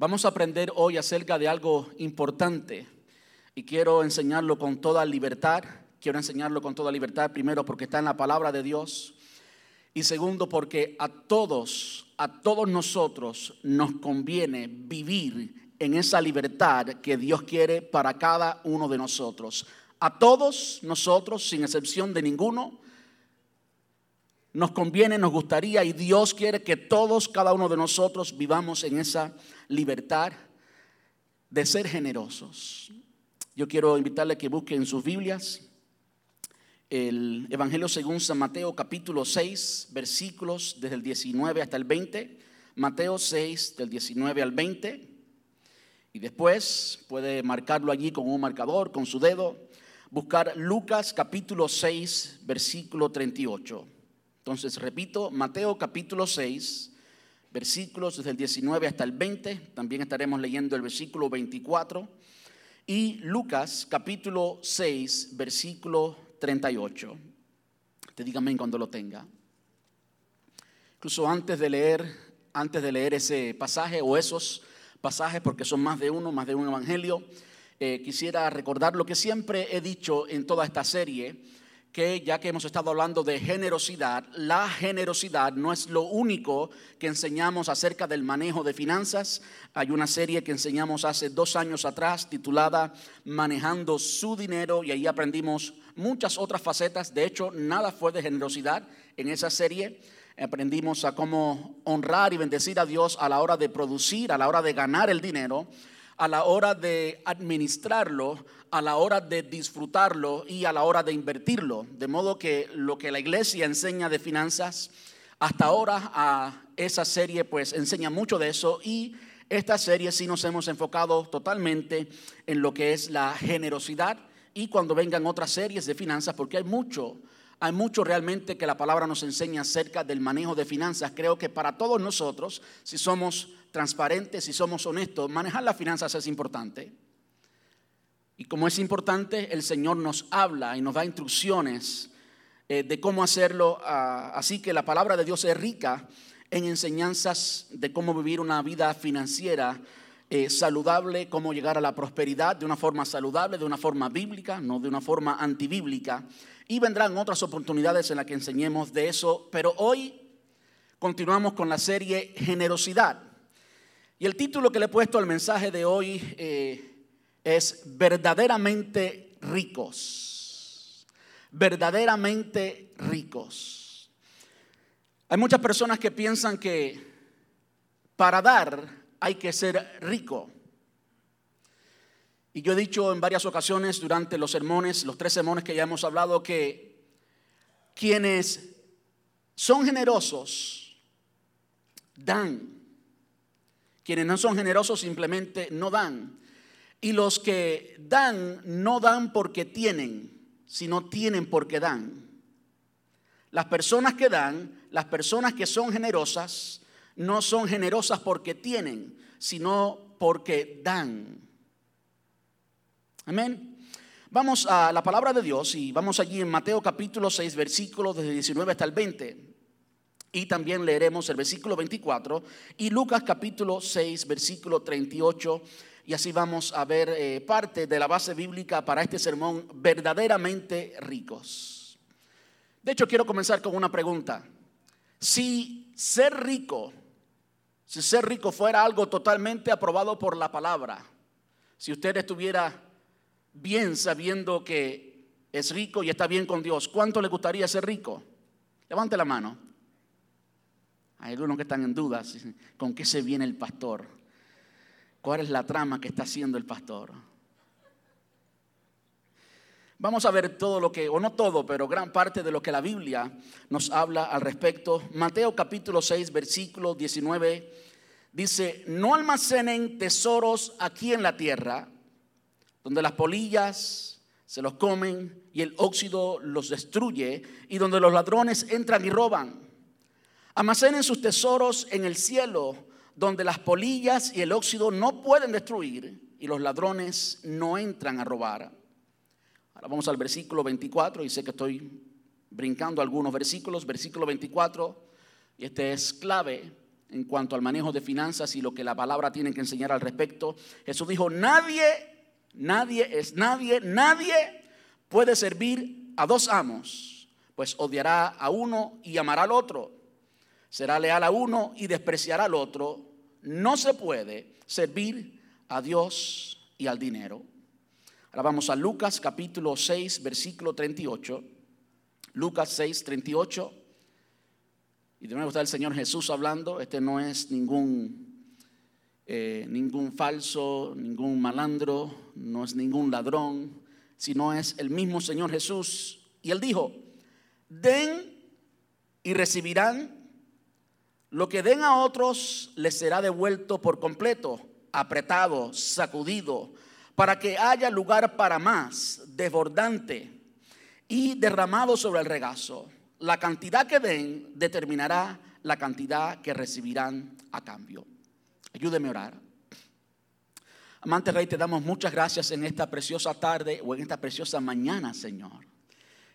Vamos a aprender hoy acerca de algo importante y quiero enseñarlo con toda libertad. Quiero enseñarlo con toda libertad, primero porque está en la palabra de Dios y segundo porque a todos, a todos nosotros nos conviene vivir en esa libertad que Dios quiere para cada uno de nosotros. A todos nosotros, sin excepción de ninguno, nos conviene, nos gustaría y Dios quiere que todos, cada uno de nosotros vivamos en esa libertad de ser generosos. Yo quiero invitarle a que busquen sus Biblias el Evangelio según San Mateo capítulo 6, versículos desde el 19 hasta el 20. Mateo 6 del 19 al 20. Y después puede marcarlo allí con un marcador, con su dedo. Buscar Lucas capítulo 6, versículo 38. Entonces, repito, Mateo capítulo 6, versículos desde el 19 hasta el 20. También estaremos leyendo el versículo 24. Y Lucas capítulo 6, versículo 38. Te dígame cuando lo tenga. Incluso antes de leer, antes de leer ese pasaje o esos pasajes, porque son más de uno, más de un evangelio, eh, quisiera recordar lo que siempre he dicho en toda esta serie que ya que hemos estado hablando de generosidad, la generosidad no es lo único que enseñamos acerca del manejo de finanzas. Hay una serie que enseñamos hace dos años atrás titulada Manejando su dinero y ahí aprendimos muchas otras facetas. De hecho, nada fue de generosidad en esa serie. Aprendimos a cómo honrar y bendecir a Dios a la hora de producir, a la hora de ganar el dinero a la hora de administrarlo, a la hora de disfrutarlo y a la hora de invertirlo. De modo que lo que la iglesia enseña de finanzas, hasta ahora a esa serie pues enseña mucho de eso y esta serie sí nos hemos enfocado totalmente en lo que es la generosidad y cuando vengan otras series de finanzas, porque hay mucho, hay mucho realmente que la palabra nos enseña acerca del manejo de finanzas. Creo que para todos nosotros, si somos transparentes, y somos honestos, manejar las finanzas es importante. Y como es importante, el Señor nos habla y nos da instrucciones eh, de cómo hacerlo. Ah, así que la palabra de Dios es rica en enseñanzas de cómo vivir una vida financiera eh, saludable, cómo llegar a la prosperidad de una forma saludable, de una forma bíblica, no de una forma antibíblica. Y vendrán otras oportunidades en las que enseñemos de eso, pero hoy continuamos con la serie Generosidad. Y el título que le he puesto al mensaje de hoy eh, es verdaderamente ricos. Verdaderamente ricos. Hay muchas personas que piensan que para dar hay que ser rico. Y yo he dicho en varias ocasiones durante los sermones, los tres sermones que ya hemos hablado, que quienes son generosos dan quienes no son generosos simplemente no dan. Y los que dan no dan porque tienen, sino tienen porque dan. Las personas que dan, las personas que son generosas, no son generosas porque tienen, sino porque dan. Amén. Vamos a la palabra de Dios y vamos allí en Mateo capítulo 6, versículos desde 19 hasta el 20. Y también leeremos el versículo 24 y Lucas capítulo 6, versículo 38. Y así vamos a ver eh, parte de la base bíblica para este sermón verdaderamente ricos. De hecho, quiero comenzar con una pregunta. Si ser rico, si ser rico fuera algo totalmente aprobado por la palabra, si usted estuviera bien sabiendo que es rico y está bien con Dios, ¿cuánto le gustaría ser rico? Levante la mano. Hay algunos que están en dudas con qué se viene el pastor. ¿Cuál es la trama que está haciendo el pastor? Vamos a ver todo lo que, o no todo, pero gran parte de lo que la Biblia nos habla al respecto. Mateo capítulo 6, versículo 19 dice, no almacenen tesoros aquí en la tierra, donde las polillas se los comen y el óxido los destruye, y donde los ladrones entran y roban. Almacenen sus tesoros en el cielo, donde las polillas y el óxido no pueden destruir y los ladrones no entran a robar. Ahora vamos al versículo 24 y sé que estoy brincando algunos versículos. Versículo 24, y este es clave. en cuanto al manejo de finanzas y lo que la palabra tiene que enseñar al respecto. Jesús dijo, nadie, nadie es nadie, nadie puede servir a dos amos, pues odiará a uno y amará al otro. Será leal a uno y despreciará al otro. No se puede servir a Dios y al dinero. Ahora vamos a Lucas capítulo 6, versículo 38. Lucas 6, 38. Y de nuevo está el Señor Jesús hablando. Este no es ningún, eh, ningún falso, ningún malandro, no es ningún ladrón, sino es el mismo Señor Jesús. Y él dijo, den y recibirán. Lo que den a otros les será devuelto por completo, apretado, sacudido, para que haya lugar para más, desbordante y derramado sobre el regazo. La cantidad que den determinará la cantidad que recibirán a cambio. Ayúdeme a orar. Amante Rey, te damos muchas gracias en esta preciosa tarde o en esta preciosa mañana, Señor.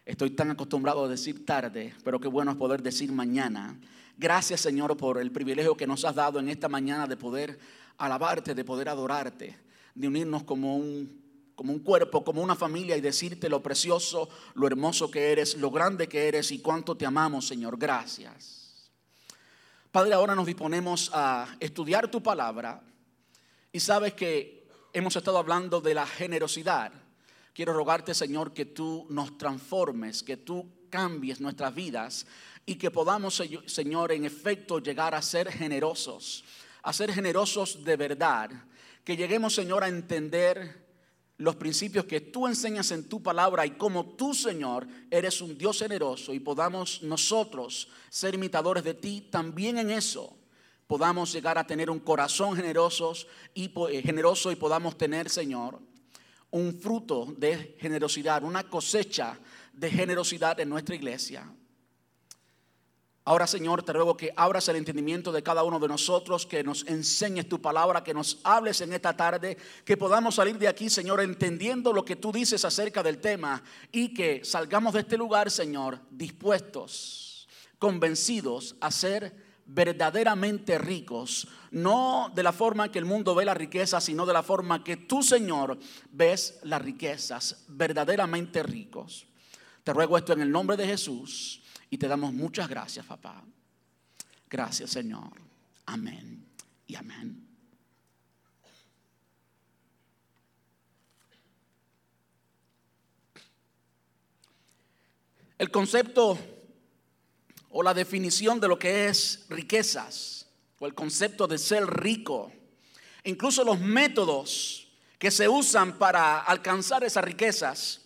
Estoy tan acostumbrado a decir tarde, pero qué bueno es poder decir mañana. Gracias, Señor, por el privilegio que nos has dado en esta mañana de poder alabarte, de poder adorarte, de unirnos como un como un cuerpo, como una familia y decirte lo precioso, lo hermoso que eres, lo grande que eres y cuánto te amamos, Señor. Gracias. Padre, ahora nos disponemos a estudiar tu palabra y sabes que hemos estado hablando de la generosidad. Quiero rogarte, Señor, que tú nos transformes, que tú cambies nuestras vidas y que podamos, Señor, en efecto llegar a ser generosos, a ser generosos de verdad. Que lleguemos, Señor, a entender los principios que tú enseñas en tu palabra y como tú, Señor, eres un Dios generoso y podamos nosotros ser imitadores de ti también en eso. Podamos llegar a tener un corazón generoso y, eh, generoso y podamos tener, Señor, un fruto de generosidad, una cosecha de generosidad en nuestra iglesia. Ahora, Señor, te ruego que abras el entendimiento de cada uno de nosotros, que nos enseñes tu palabra, que nos hables en esta tarde, que podamos salir de aquí, Señor, entendiendo lo que tú dices acerca del tema y que salgamos de este lugar, Señor, dispuestos, convencidos a ser verdaderamente ricos, no de la forma que el mundo ve la riqueza, sino de la forma que tú, Señor, ves las riquezas, verdaderamente ricos. Te ruego esto en el nombre de Jesús. Y te damos muchas gracias, papá. Gracias, Señor. Amén y amén. El concepto o la definición de lo que es riquezas o el concepto de ser rico, incluso los métodos que se usan para alcanzar esas riquezas,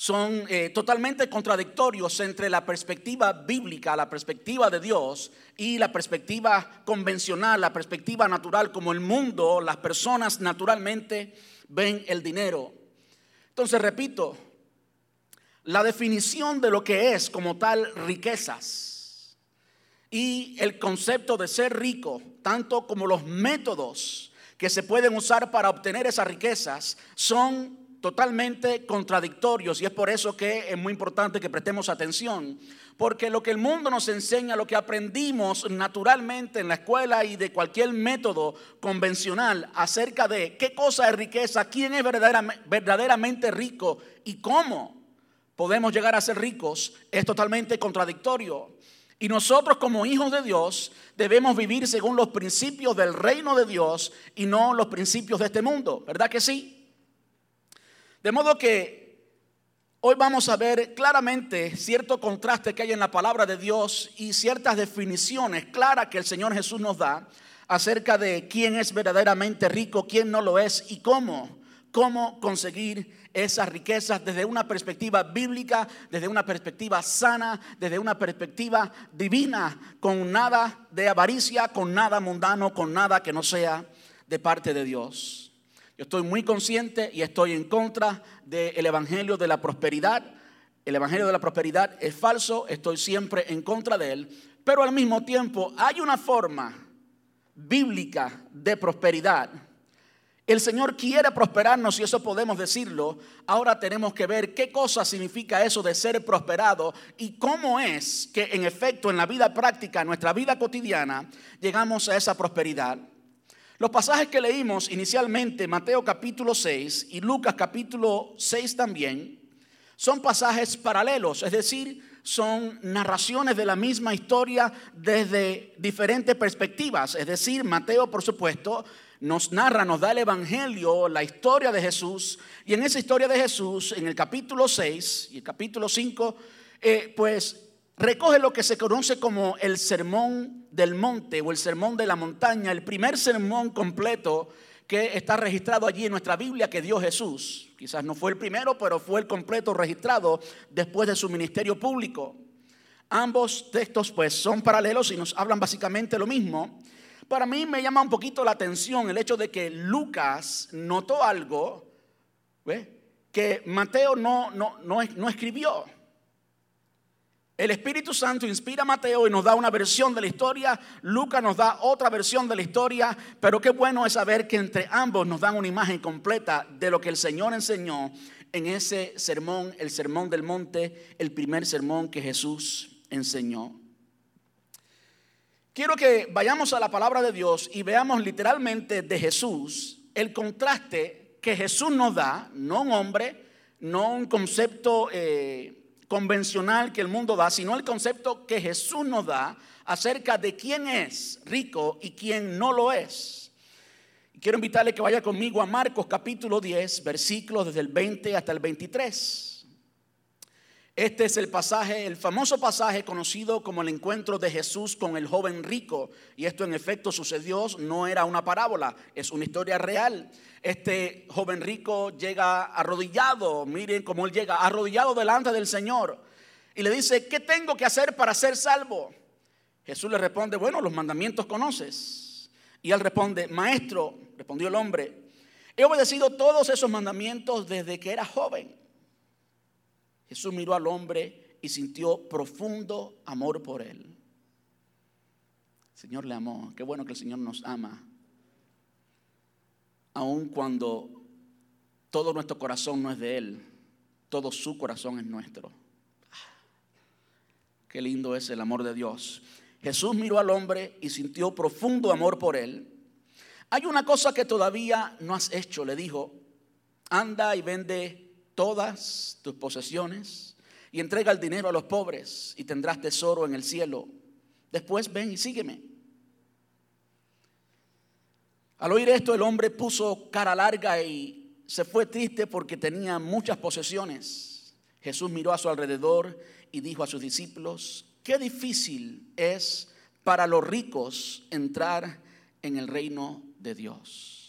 son eh, totalmente contradictorios entre la perspectiva bíblica, la perspectiva de Dios y la perspectiva convencional, la perspectiva natural, como el mundo, las personas naturalmente ven el dinero. Entonces, repito, la definición de lo que es como tal riquezas y el concepto de ser rico, tanto como los métodos que se pueden usar para obtener esas riquezas, son totalmente contradictorios y es por eso que es muy importante que prestemos atención, porque lo que el mundo nos enseña, lo que aprendimos naturalmente en la escuela y de cualquier método convencional acerca de qué cosa es riqueza, quién es verdaderamente rico y cómo podemos llegar a ser ricos, es totalmente contradictorio. Y nosotros como hijos de Dios debemos vivir según los principios del reino de Dios y no los principios de este mundo, ¿verdad que sí? De modo que hoy vamos a ver claramente cierto contraste que hay en la palabra de Dios y ciertas definiciones claras que el Señor Jesús nos da acerca de quién es verdaderamente rico, quién no lo es y cómo, cómo conseguir esas riquezas desde una perspectiva bíblica, desde una perspectiva sana, desde una perspectiva divina, con nada de avaricia, con nada mundano, con nada que no sea de parte de Dios. Yo estoy muy consciente y estoy en contra del Evangelio de la prosperidad. El Evangelio de la prosperidad es falso, estoy siempre en contra de él, pero al mismo tiempo hay una forma bíblica de prosperidad el Señor quiere prosperarnos y eso podemos decirlo. Ahora tenemos que ver qué cosa significa eso de ser prosperado y cómo es que en efecto en la vida práctica, en nuestra vida cotidiana, llegamos a esa prosperidad. Los pasajes que leímos inicialmente, Mateo capítulo 6 y Lucas capítulo 6 también, son pasajes paralelos, es decir, son narraciones de la misma historia desde diferentes perspectivas. Es decir, Mateo, por supuesto, nos narra, nos da el Evangelio, la historia de Jesús. Y en esa historia de Jesús, en el capítulo 6 y el capítulo 5, eh, pues recoge lo que se conoce como el sermón del monte o el sermón de la montaña, el primer sermón completo que está registrado allí en nuestra Biblia que dio Jesús. Quizás no fue el primero, pero fue el completo registrado después de su ministerio público. Ambos textos pues son paralelos y nos hablan básicamente lo mismo. Para mí me llama un poquito la atención el hecho de que Lucas notó algo que Mateo no, no, no, no escribió. El Espíritu Santo inspira a Mateo y nos da una versión de la historia, Lucas nos da otra versión de la historia, pero qué bueno es saber que entre ambos nos dan una imagen completa de lo que el Señor enseñó en ese sermón, el sermón del monte, el primer sermón que Jesús enseñó. Quiero que vayamos a la palabra de Dios y veamos literalmente de Jesús el contraste que Jesús nos da, no un hombre, no un concepto eh, convencional que el mundo da, sino el concepto que Jesús nos da acerca de quién es rico y quién no lo es. Quiero invitarle que vaya conmigo a Marcos capítulo 10, versículos desde el 20 hasta el 23. Este es el pasaje, el famoso pasaje conocido como el encuentro de Jesús con el joven rico. Y esto en efecto sucedió, no era una parábola, es una historia real. Este joven rico llega arrodillado, miren cómo él llega, arrodillado delante del Señor. Y le dice, ¿qué tengo que hacer para ser salvo? Jesús le responde, bueno, los mandamientos conoces. Y él responde, maestro, respondió el hombre, he obedecido todos esos mandamientos desde que era joven. Jesús miró al hombre y sintió profundo amor por él. El Señor le amó. Qué bueno que el Señor nos ama. Aun cuando todo nuestro corazón no es de Él, todo su corazón es nuestro. Qué lindo es el amor de Dios. Jesús miró al hombre y sintió profundo amor por él. Hay una cosa que todavía no has hecho, le dijo. Anda y vende todas tus posesiones y entrega el dinero a los pobres y tendrás tesoro en el cielo. Después ven y sígueme. Al oír esto el hombre puso cara larga y se fue triste porque tenía muchas posesiones. Jesús miró a su alrededor y dijo a sus discípulos, qué difícil es para los ricos entrar en el reino de Dios.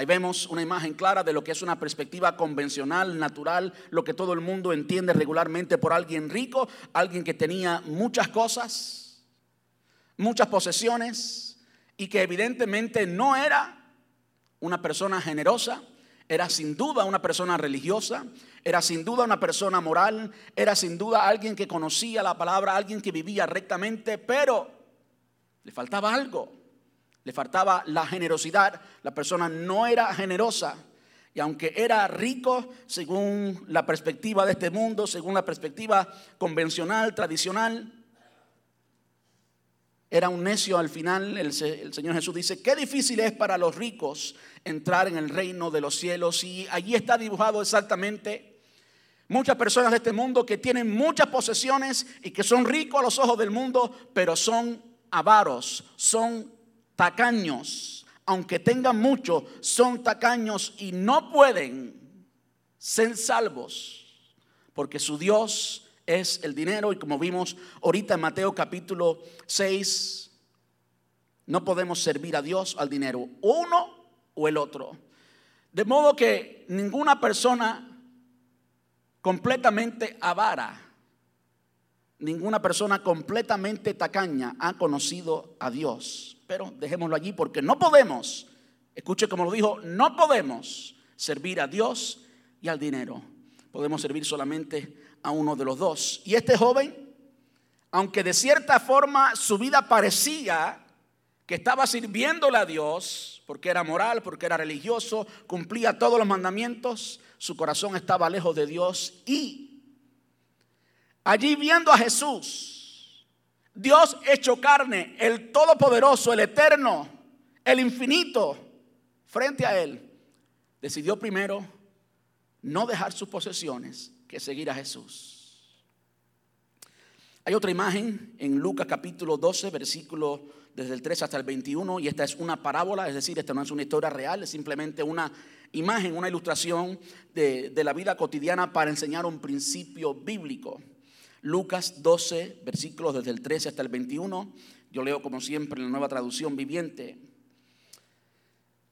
Ahí vemos una imagen clara de lo que es una perspectiva convencional, natural, lo que todo el mundo entiende regularmente por alguien rico, alguien que tenía muchas cosas, muchas posesiones y que evidentemente no era una persona generosa, era sin duda una persona religiosa, era sin duda una persona moral, era sin duda alguien que conocía la palabra, alguien que vivía rectamente, pero le faltaba algo. Le faltaba la generosidad. La persona no era generosa. Y aunque era rico, según la perspectiva de este mundo, según la perspectiva convencional, tradicional, era un necio al final. El, Señor Jesús dice, qué difícil es para los ricos entrar en el reino de los cielos. Y allí está dibujado exactamente muchas personas de este mundo que tienen muchas posesiones y que son ricos a los ojos del mundo, pero son avaros, son tacaños, aunque tengan mucho, son tacaños y no pueden ser salvos, porque su Dios es el dinero. Y como vimos ahorita en Mateo capítulo 6, no podemos servir a Dios al dinero, uno o el otro. De modo que ninguna persona completamente avara, ninguna persona completamente tacaña ha conocido a Dios pero dejémoslo allí porque no podemos, escuche como lo dijo, no podemos servir a Dios y al dinero. Podemos servir solamente a uno de los dos. Y este joven, aunque de cierta forma su vida parecía que estaba sirviéndole a Dios, porque era moral, porque era religioso, cumplía todos los mandamientos, su corazón estaba lejos de Dios y allí viendo a Jesús, Dios hecho carne, el todopoderoso, el eterno, el infinito, frente a él, decidió primero no dejar sus posesiones que seguir a Jesús. Hay otra imagen en Lucas capítulo 12, versículo desde el 3 hasta el 21, y esta es una parábola, es decir, esta no es una historia real, es simplemente una imagen, una ilustración de, de la vida cotidiana para enseñar un principio bíblico. Lucas 12, versículos desde el 13 hasta el 21, yo leo como siempre en la nueva traducción viviente.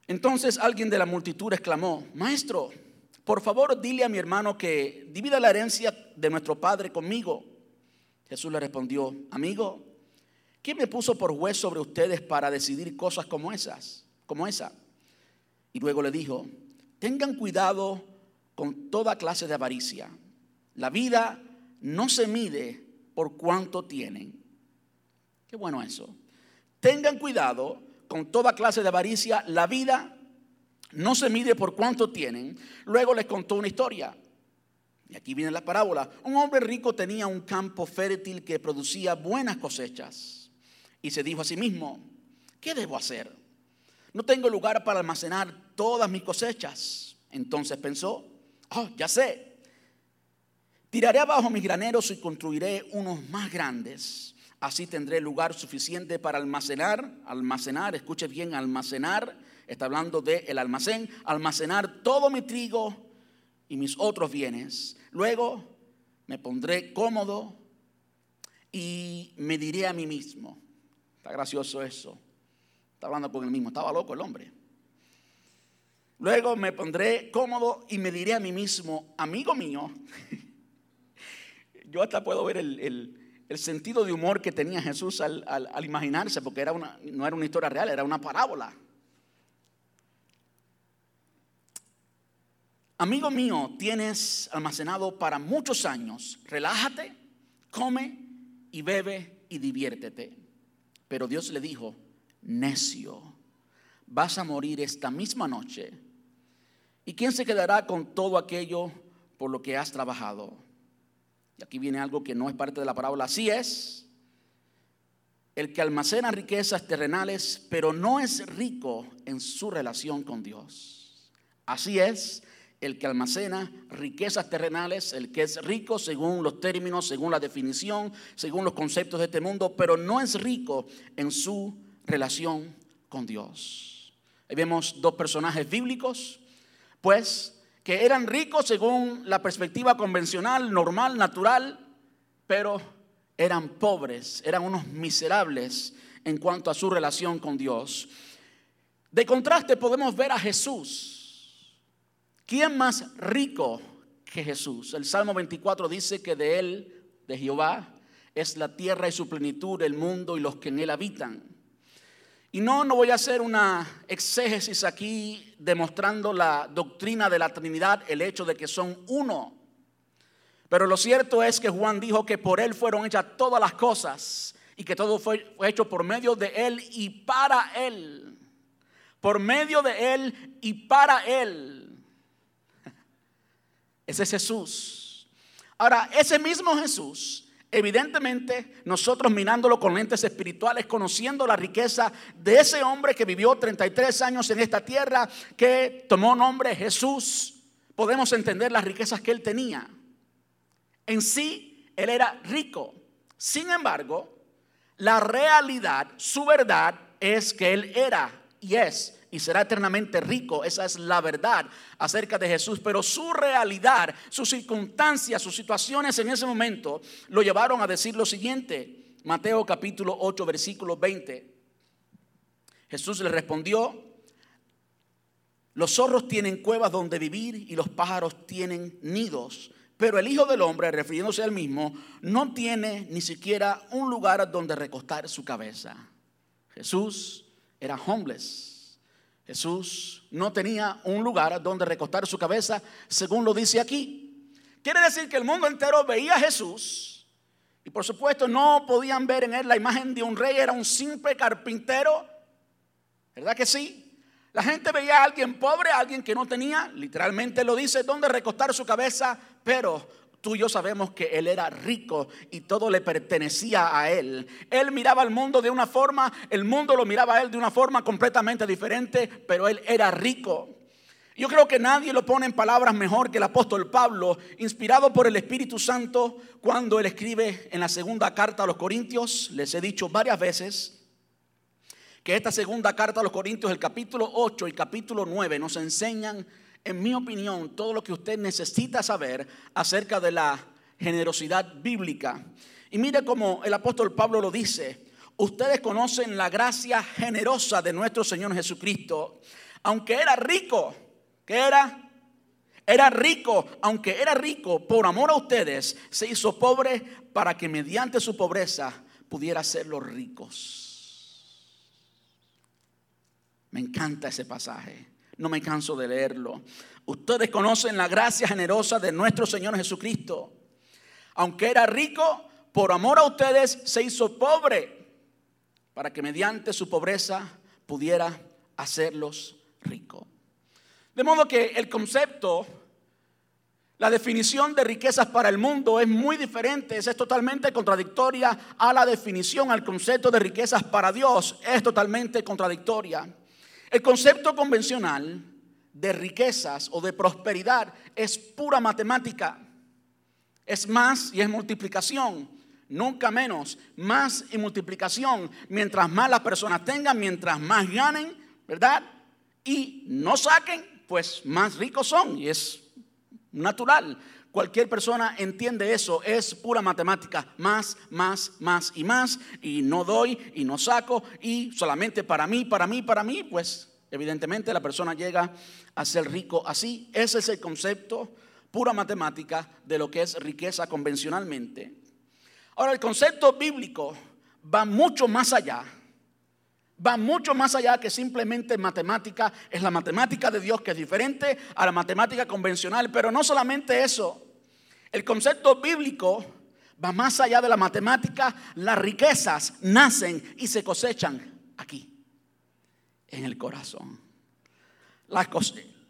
Entonces alguien de la multitud exclamó, Maestro, por favor dile a mi hermano que divida la herencia de nuestro padre conmigo. Jesús le respondió, amigo, ¿quién me puso por juez sobre ustedes para decidir cosas como esas? Como esa. Y luego le dijo, tengan cuidado con toda clase de avaricia. La vida no se mide por cuánto tienen. Qué bueno eso. Tengan cuidado con toda clase de avaricia. La vida no se mide por cuánto tienen. Luego les contó una historia. Y aquí viene la parábola. Un hombre rico tenía un campo fértil que producía buenas cosechas. Y se dijo a sí mismo, ¿qué debo hacer? No tengo lugar para almacenar todas mis cosechas. Entonces pensó, oh, ya sé. Tiraré abajo mis graneros y construiré unos más grandes. Así tendré lugar suficiente para almacenar, almacenar, escuche bien, almacenar, está hablando del el almacén, almacenar todo mi trigo y mis otros bienes. Luego me pondré cómodo y me diré a mí mismo. Está gracioso eso. Está hablando con el mismo. Estaba loco el hombre. Luego me pondré cómodo y me diré a mí mismo, amigo mío. Yo hasta puedo ver el, sentido de humor que tenía Jesús al, al imaginarse, porque era una, no era una historia real, era una parábola. amigo mío, tienes almacenado para muchos años, relájate, come y bebe y diviértete. Pero Dios le dijo, necio, vas a morir esta misma noche. ¿Y quién se quedará con todo aquello por lo que has trabajado? Y aquí viene algo que no es parte de la parábola. Así es, el que almacena riquezas terrenales, pero no es rico en su relación con Dios. Así es, el que almacena riquezas terrenales, el que es rico según los términos, según la definición, según los conceptos de este mundo, pero no es rico en su relación con Dios. Ahí vemos dos personajes bíblicos, pues, que eran ricos según la perspectiva convencional, normal, natural, pero eran pobres, eran unos miserables en cuanto a su relación con Dios. De contraste podemos ver a Jesús ¿Quién más rico que Jesús? El Salmo 24 dice que de él, de Jehová, es la tierra y su plenitud, el mundo y los que en él habitan. Y no, no voy a hacer una exégesis aquí demostrando la doctrina de la Trinidad, el hecho de que son uno. Pero lo cierto es que Juan dijo que por él fueron hechas todas las cosas y que todo fue, hecho por medio de él y para él. Por medio de él y para él. Ese es Jesús. Ahora, ese mismo Jesús, evidentemente nosotros mirándolo con lentes espirituales, conociendo la riqueza de ese hombre que vivió 33 años en esta tierra, que tomó nombre Jesús, podemos entender las riquezas que él tenía. En sí, él era rico. Sin embargo, la realidad, su verdad es que él era y es y será eternamente rico. Esa es la verdad acerca de Jesús. Pero su realidad, sus circunstancias, sus situaciones en ese momento lo llevaron a decir lo siguiente. Mateo capítulo 8, versículo 20. Jesús le respondió, los zorros tienen cuevas donde vivir y los pájaros tienen nidos. Pero el Hijo del Hombre, refiriéndose al mismo, no tiene ni siquiera un lugar donde recostar su cabeza. Jesús era homeless. Jesús no tenía un lugar donde recostar su cabeza, según lo dice aquí. Quiere decir que el mundo entero veía a Jesús y por supuesto no podían ver en él la imagen de un rey, era un simple carpintero, ¿verdad que sí? La gente veía a alguien pobre, a alguien que no tenía, literalmente lo dice, dónde recostar su cabeza, pero tú y yo sabemos que él era rico y todo le pertenecía a él. Él miraba al mundo de una forma, el mundo lo miraba a él de una forma completamente diferente, pero él era rico. Yo creo que nadie lo pone en palabras mejor que el apóstol Pablo, inspirado por el Espíritu Santo, cuando él escribe en la segunda carta a los Corintios, les he dicho varias veces, que esta segunda carta a los Corintios, el capítulo 8 y capítulo 9, nos enseñan, en mi opinión, todo lo que usted necesita saber acerca de la generosidad bíblica. Y mire cómo el apóstol Pablo lo dice. Ustedes conocen la gracia generosa de nuestro Señor Jesucristo. Aunque era rico, ¿qué era? Era rico, aunque era rico, por amor a ustedes, se hizo pobre para que mediante su pobreza pudiera los ricos. Me encanta ese pasaje. No me canso de leerlo. Ustedes conocen la gracia generosa de nuestro Señor Jesucristo. Aunque era rico, por amor a ustedes se hizo pobre para que mediante su pobreza pudiera hacerlos ricos. De modo que el concepto, la definición de riquezas para el mundo es muy diferente, es totalmente contradictoria a la definición, al concepto de riquezas para Dios, es totalmente contradictoria. El concepto convencional de riquezas o de prosperidad es pura matemática. Es más y es multiplicación. Nunca menos. Más y multiplicación. Mientras más las personas tengan, mientras más ganen, ¿verdad? Y no saquen, pues más ricos son. Y es natural. Cualquier persona entiende eso, es pura matemática, más, más, más y más, y no doy y no saco, y solamente para mí, para mí, para mí, pues evidentemente la persona llega a ser rico así. Ese es el concepto, pura matemática, de lo que es riqueza convencionalmente. Ahora, el concepto bíblico va mucho más allá. Va mucho más allá que simplemente matemática. Es la matemática de Dios que es diferente a la matemática convencional. Pero no solamente eso. El concepto bíblico va más allá de la matemática. Las riquezas nacen y se cosechan aquí, en el corazón. Las,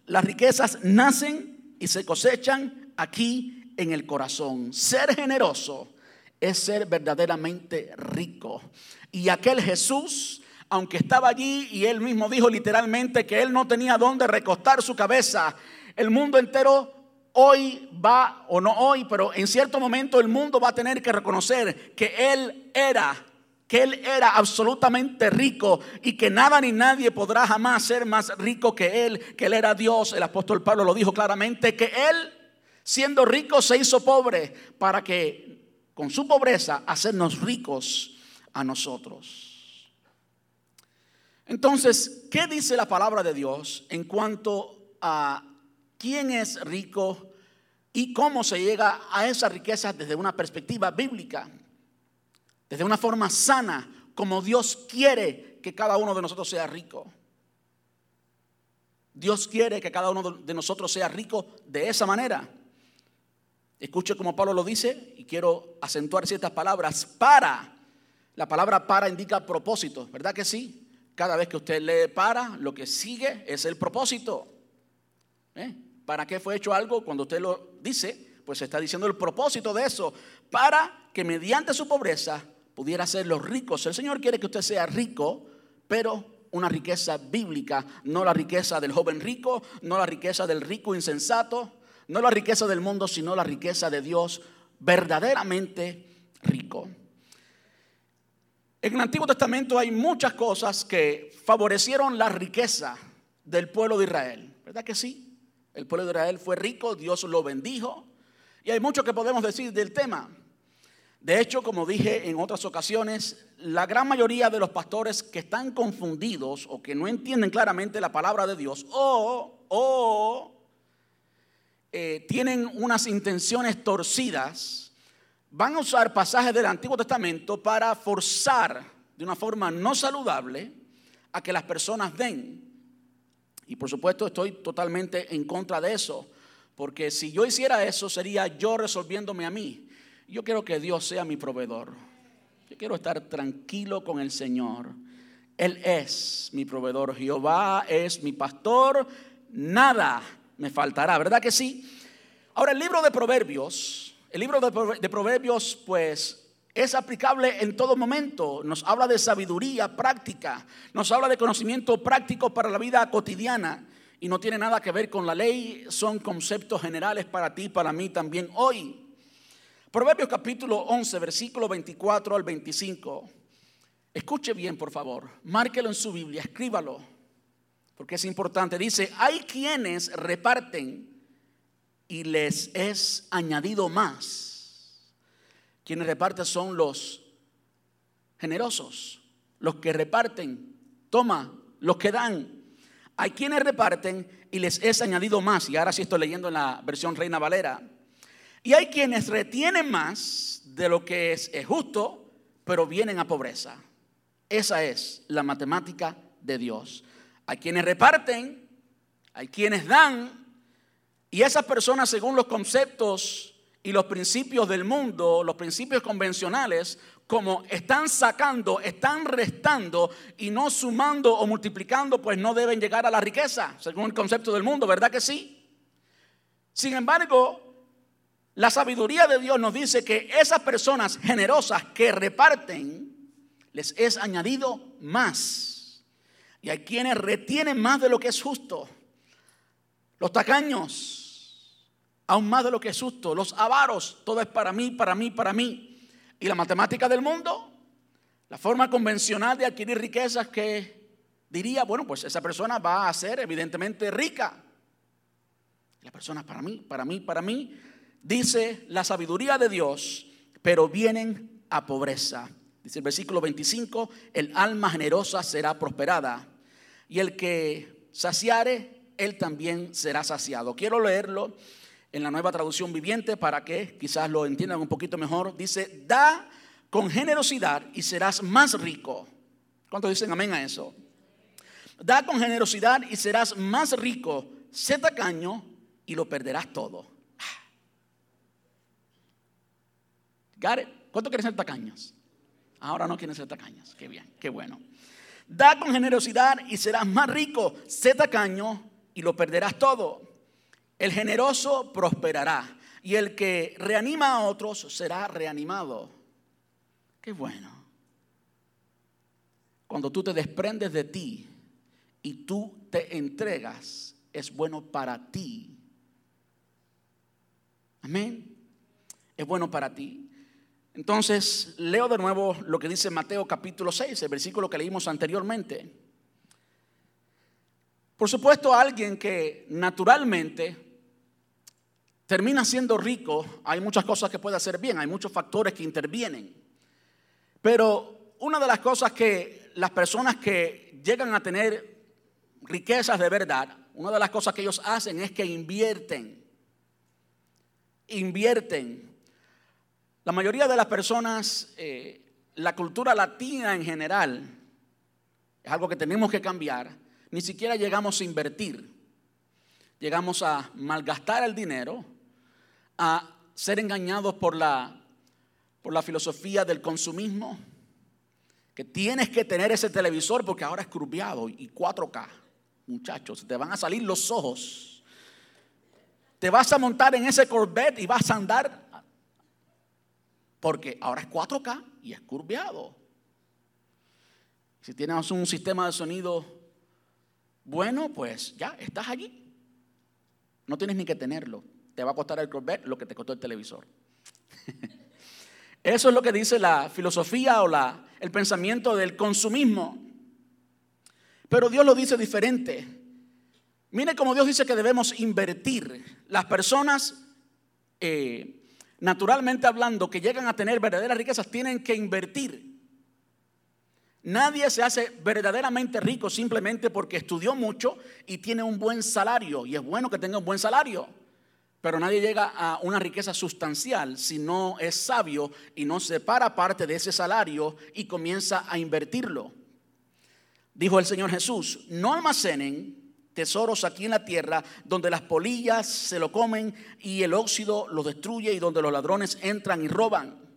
las riquezas nacen y se cosechan aquí en el corazón. Ser generoso es ser verdaderamente rico. Y aquel Jesús, aunque estaba allí y él mismo dijo literalmente que él no tenía dónde recostar su cabeza, el mundo entero hoy va, o no hoy, pero en cierto momento el mundo va a tener que reconocer que Él era, que Él era absolutamente rico y que nada ni nadie podrá jamás ser más rico que Él, que Él era Dios. El apóstol Pablo lo dijo claramente, que Él, siendo rico, se hizo pobre para que con su pobreza hacernos ricos a nosotros. Entonces, ¿qué dice la palabra de Dios en cuanto a quién es rico y cómo se llega a esa riqueza desde una perspectiva bíblica, desde una forma sana, como Dios quiere que cada uno de nosotros sea rico. Dios quiere que cada uno de nosotros sea rico de esa manera. Escuche como Pablo lo dice y quiero acentuar ciertas palabras. Para, la palabra para indica propósito, ¿verdad que sí? Cada vez que usted lee para, lo que sigue es el propósito. ¿Eh? ¿Para qué fue hecho algo? Cuando usted lo dice, pues está diciendo el propósito de eso, para que mediante su pobreza pudiera ser los ricos. El Señor quiere que usted sea rico, pero una riqueza bíblica, no la riqueza del joven rico, no la riqueza del rico insensato, no la riqueza del mundo, sino la riqueza de Dios verdaderamente rico. En el Antiguo Testamento hay muchas cosas que favorecieron la riqueza del pueblo de Israel, ¿verdad que sí? El pueblo de Israel fue rico, Dios lo bendijo. Y hay mucho que podemos decir del tema. De hecho, como dije en otras ocasiones, la gran mayoría de los pastores que están confundidos o que no entienden claramente la palabra de Dios o, eh, tienen unas intenciones torcidas, van a usar pasajes del Antiguo Testamento para forzar de una forma no saludable a que las personas den. Y por supuesto estoy totalmente en contra de eso, porque si yo hiciera eso sería yo resolviéndome a mí. Yo quiero que Dios sea mi proveedor. Yo quiero estar tranquilo con el Señor Él es mi proveedor. Jehová es mi pastor. Nada me faltará, ¿verdad que sí? Ahora el libro de Proverbios, el libro de Proverbios pues es aplicable en todo momento. Nos habla de sabiduría práctica, nos habla de conocimiento práctico para la vida cotidiana y no tiene nada que ver con la ley, son conceptos generales para ti, para mí también hoy. Proverbios capítulo 11, versículo 24 al 25. Escuche bien, por favor. Márquelo en su Biblia, escríbalo, porque es importante. Dice, hay quienes reparten y les es añadido más. Quienes reparten son los generosos, los que reparten, toma, los que dan. Hay quienes reparten y les es añadido más. Y ahora sí estoy leyendo en la versión Reina Valera. Y hay quienes retienen más de lo que es, justo, pero vienen a pobreza. Esa es la matemática de Dios. Hay quienes reparten, hay quienes dan, y esas personas, según los conceptos y los principios del mundo, los principios convencionales, como están sacando, están restando y no sumando o multiplicando, pues no deben llegar a la riqueza, según el concepto del mundo, ¿verdad que sí? Sin embargo, la sabiduría de Dios nos dice que esas personas generosas que reparten, les es añadido más. Y hay quienes retienen más de lo que es justo. Los tacaños, aún más de lo que es justo. Los avaros, todo es para mí, para mí, para mí. Y la matemática del mundo, la forma convencional de adquirir riquezas que diría, bueno, pues esa persona va a ser evidentemente rica. La persona para mí, para mí, para mí, dice la sabiduría de Dios, pero vienen a pobreza. Dice el versículo 25, el alma generosa será prosperada y el que saciare, él también será saciado. Quiero leerlo en la nueva traducción viviente para que quizás lo entiendan un poquito mejor. Dice, da con generosidad y serás más rico. ¿Cuántos dicen amén a eso? Da con generosidad y serás más rico. Sé tacaño y lo perderás todo. Got ¿Cuántos quieren ser tacaños? Ahora no quieren ser tacaños. Qué bien, qué bueno. Da con generosidad y serás más rico. Sé tacaño y lo perderás todo. El generoso prosperará y el que reanima a otros será reanimado. Qué bueno. Cuando tú te desprendes de ti y tú te entregas, es bueno para ti. Amén. Es bueno para ti. Entonces, leo de nuevo lo que dice Mateo capítulo 6, el versículo que leímos anteriormente. Por supuesto, alguien que naturalmente termina siendo rico, hay muchas cosas que puede hacer bien, hay muchos factores que intervienen. Pero una de las cosas que las personas que llegan a tener riquezas de verdad, una de las cosas que ellos hacen es que invierten. Invierten. La mayoría de las personas, eh, la cultura latina en general, es algo que tenemos que cambiar. Ni siquiera llegamos a invertir. Llegamos a malgastar el dinero a ser engañados por la, por la filosofía del consumismo, que tienes que tener ese televisor porque ahora es curviado y 4K. Muchachos, te van a salir los ojos. Te vas a montar en ese Corvette y vas a andar porque ahora es 4K y es curviado. Si tienes un sistema de sonido bueno, pues ya estás allí. No tienes ni que tenerlo te va a costar el Corvette lo que te costó el televisor. Eso es lo que dice la filosofía o la, el pensamiento del consumismo. Pero Dios lo dice diferente. Mire cómo Dios dice que debemos invertir. Las personas, eh, naturalmente hablando, que llegan a tener verdaderas riquezas, tienen que invertir. Nadie se hace verdaderamente rico simplemente porque estudió mucho y tiene un buen salario. Y es bueno que tenga un buen salario. Pero nadie llega a una riqueza sustancial si no es sabio y no separa parte de ese salario y comienza a invertirlo. Dijo el Señor Jesús, no almacenen tesoros aquí en la tierra donde las polillas se lo comen y el óxido los destruye y donde los ladrones entran y roban.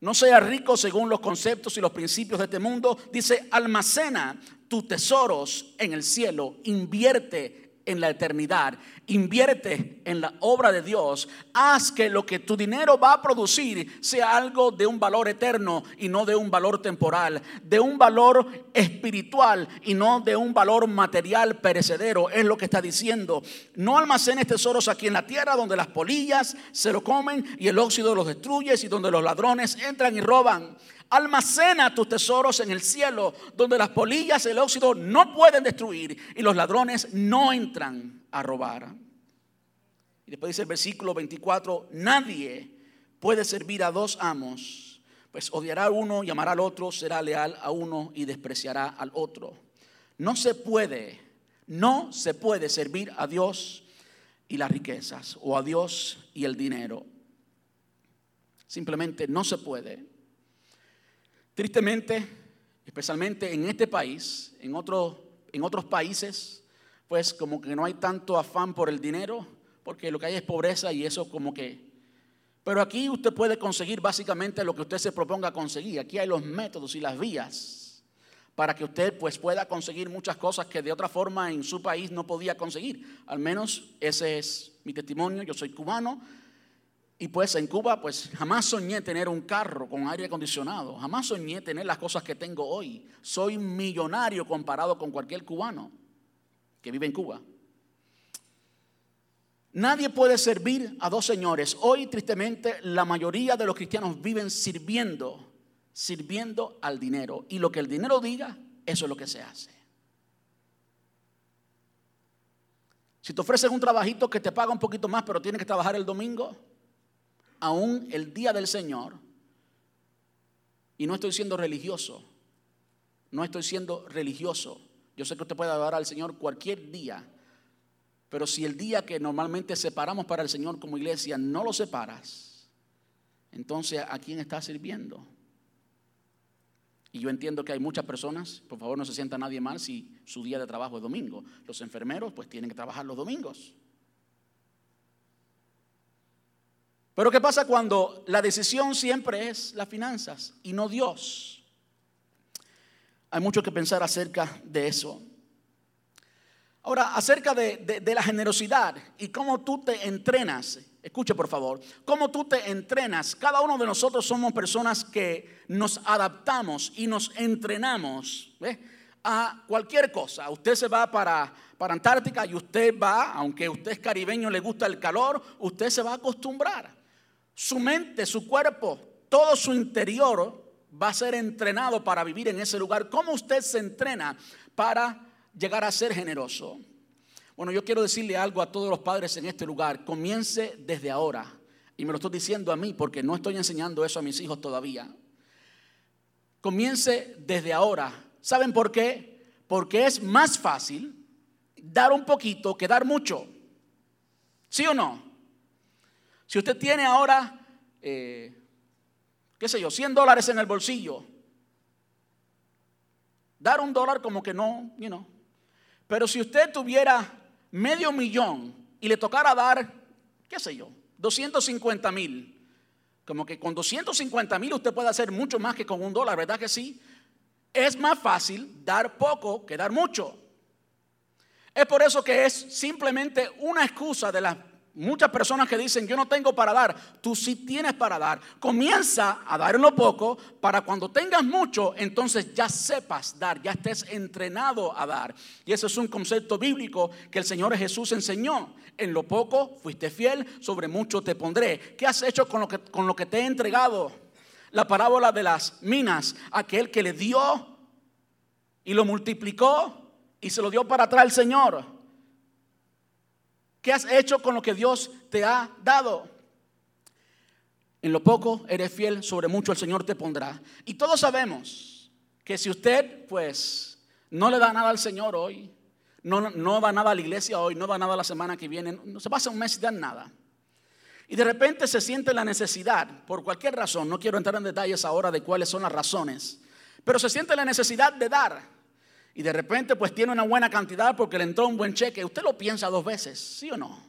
No sea rico según los conceptos y los principios de este mundo. Dice, almacena tus tesoros en el cielo, invierte en la eternidad, invierte en la obra de Dios, haz que lo que tu dinero va a producir sea algo de un valor eterno y no de un valor temporal, de un valor espiritual y no de un valor material perecedero, es lo que está diciendo. No almacenes tesoros aquí en la tierra donde las polillas se lo comen y el óxido los destruye y donde los ladrones entran y roban. Almacena tus tesoros en el cielo, donde las polillas y el óxido no pueden destruir y los ladrones no entran a robar. Y después dice el versículo 24, nadie puede servir a dos amos, pues odiará a uno y amará al otro, será leal a uno y despreciará al otro. No se puede, no se puede servir a Dios y las riquezas o a Dios y el dinero. Simplemente no se puede. Tristemente, especialmente en este país, en, en otros países, pues como que no hay tanto afán por el dinero, porque lo que hay es pobreza y eso como que... Pero aquí usted puede conseguir básicamente lo que usted se proponga conseguir. Aquí hay los métodos y las vías para que usted pues pueda conseguir muchas cosas que de otra forma en su país no podía conseguir. Al menos ese es mi testimonio. Yo soy cubano y pues en Cuba, pues jamás soñé tener un carro con aire acondicionado, jamás soñé tener las cosas que tengo hoy. Soy millonario comparado con cualquier cubano que vive en Cuba. Nadie puede servir a dos señores. Hoy, tristemente, la mayoría de los cristianos viven sirviendo, sirviendo al dinero. Y lo que el dinero diga, eso es lo que se hace. Si te ofrecen un trabajito que te paga un poquito más, pero tienes que trabajar el domingo, aún el día del Señor, y no estoy siendo religioso, no estoy siendo religioso. Yo sé que usted puede adorar al Señor cualquier día, pero si el día que normalmente separamos para el Señor como iglesia no lo separas, entonces ¿a quién está sirviendo? Y yo entiendo que hay muchas personas, por favor no se sienta nadie mal si su día de trabajo es domingo. Los enfermeros pues tienen que trabajar los domingos. Pero ¿qué pasa cuando la decisión siempre es las finanzas y no Dios? Hay mucho que pensar acerca de eso. Ahora, acerca de, la generosidad y cómo tú te entrenas, escuche por favor, cómo tú te entrenas. Cada uno de nosotros somos personas que nos adaptamos y nos entrenamos a cualquier cosa. Usted se va para, para Antártica y usted va, aunque usted es caribeño, le gusta el calor, usted se va a acostumbrar su mente, su cuerpo, todo su interior va a ser entrenado para vivir en ese lugar. ¿Cómo usted se entrena para llegar a ser generoso? Bueno, yo quiero decirle algo a todos los padres en este lugar. Comience desde ahora. Y me lo estoy diciendo a mí porque no estoy enseñando eso a mis hijos todavía. Comience desde ahora. ¿Saben por qué? Porque es más fácil dar un poquito que dar mucho. ¿Sí o no? Si usted tiene ahora, eh, qué sé yo, 100 dólares en el bolsillo, dar un dólar como que no, you know. Pero si usted tuviera medio millón y le tocara dar, qué sé yo, 250 mil, como que con 250 mil usted puede hacer mucho más que con un dólar, ¿verdad que sí? Es más fácil dar poco que dar mucho. Es por eso que es simplemente una excusa de las Muchas personas que dicen, yo no tengo para dar, tú sí tienes para dar. Comienza a dar en lo poco para cuando tengas mucho, entonces ya sepas dar, ya estés entrenado a dar. Y ese es un concepto bíblico que el Señor Jesús enseñó. En lo poco fuiste fiel, sobre mucho te pondré. ¿Qué has hecho con lo que, con lo que te he entregado? La parábola de las minas, aquel que le dio y lo multiplicó y se lo dio para atrás el Señor. ¿Qué has hecho con lo que Dios te ha dado? En lo poco eres fiel, sobre mucho el Señor te pondrá. Y todos sabemos que si usted pues no le da nada al Señor hoy, no, no da nada a la iglesia hoy, no da nada la semana que viene, no se pasa un mes y dan nada. Y de repente se siente la necesidad, por cualquier razón, no quiero entrar en detalles ahora de cuáles son las razones, pero se siente la necesidad de dar y de repente pues tiene una buena cantidad porque le entró un buen cheque, usted lo piensa dos veces, ¿sí o no?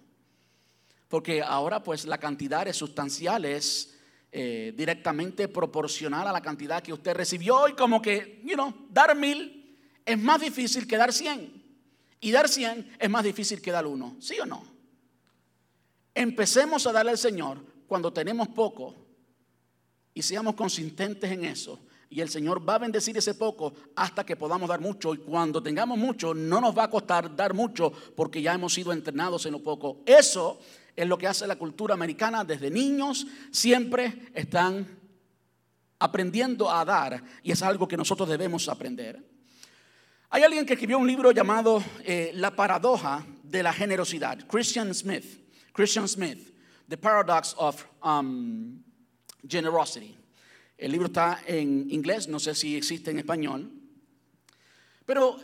Porque ahora pues la cantidad es sustancial, es, eh, directamente proporcional a la cantidad que usted recibió y como que, you know, dar mil es más difícil que dar cien. Y dar cien es más difícil que dar uno. ¿Sí o no? Empecemos a darle al Señor cuando tenemos poco y seamos consistentes en eso. Y el Señor va a bendecir ese poco hasta que podamos dar mucho. Y cuando tengamos mucho, no nos va a costar dar mucho porque ya hemos sido entrenados en lo poco. Eso es lo que hace la cultura americana. Desde niños siempre están aprendiendo a dar. Y es algo que nosotros debemos aprender. Hay alguien que escribió un libro llamado eh, La paradoja de la generosidad. Christian Smith. Christian Smith. The Paradox of um, Generosity. El libro está en inglés, no sé si existe en español. Pero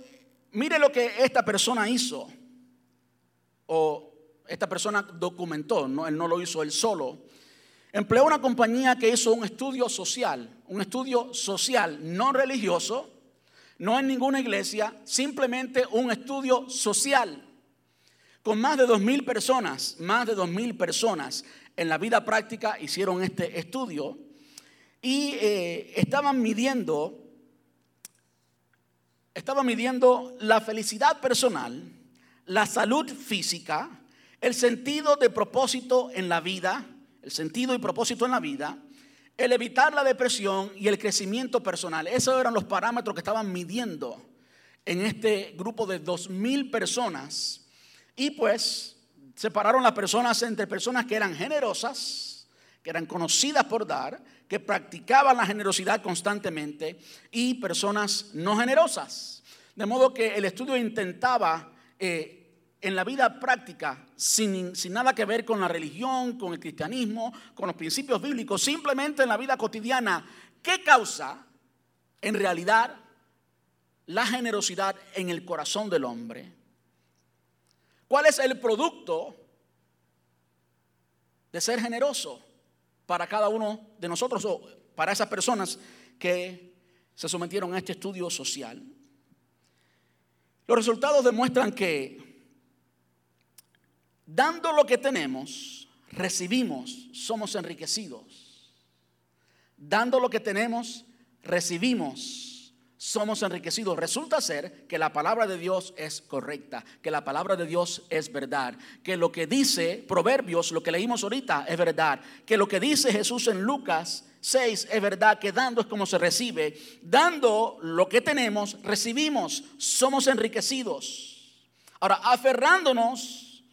mire lo que esta persona hizo, o esta persona documentó, ¿no? él no lo hizo él solo. Empleó una compañía que hizo un estudio social, un estudio social, no religioso, no en ninguna iglesia, simplemente un estudio social. Con más de dos mil personas, más de dos mil personas en la vida práctica hicieron este estudio y eh, estaban midiendo, estaban midiendo la felicidad personal, la salud física, el sentido de propósito en la vida, el sentido y propósito en la vida, el evitar la depresión y el crecimiento personal. Esos eran los parámetros que estaban midiendo en este grupo de dos mil personas. Y pues separaron las personas entre personas que eran generosas, que eran conocidas por dar, que practicaban la generosidad constantemente y personas no generosas. De modo que el estudio intentaba eh, en la vida práctica, sin, sin, nada que ver con la religión, con el cristianismo, con los principios bíblicos, simplemente en la vida cotidiana, ¿qué causa en realidad la generosidad en el corazón del hombre? ¿Cuál es el producto de ser generoso? Para cada uno de nosotros o para esas personas que se sometieron a este estudio social. Los resultados demuestran que dando lo que tenemos, recibimos, somos enriquecidos. Dando lo que tenemos, recibimos, somos enriquecidos. Resulta ser que la palabra de Dios es correcta, que la palabra de Dios es verdad, que lo que dice Proverbios, lo que leímos ahorita, es verdad, que lo que dice Jesús en Lucas 6 es verdad, que dando es como se recibe. Dando lo que tenemos, recibimos, somos enriquecidos. Ahora, aferrándonos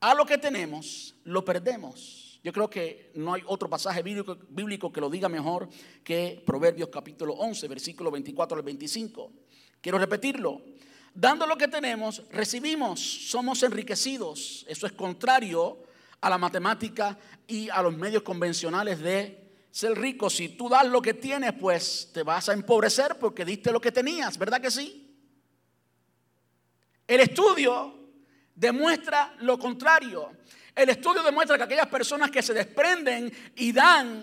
a lo que tenemos, lo perdemos. Yo creo que no hay otro pasaje bíblico, que lo diga mejor que Proverbios capítulo 11, versículo 24 al 25. Quiero repetirlo. Dando lo que tenemos, recibimos, somos enriquecidos. Eso es contrario a la matemática y a los medios convencionales de ser rico. Si tú das lo que tienes, pues te vas a empobrecer porque diste lo que tenías, ¿verdad que sí? El estudio demuestra lo contrario. El estudio demuestra que aquellas personas que se desprenden y dan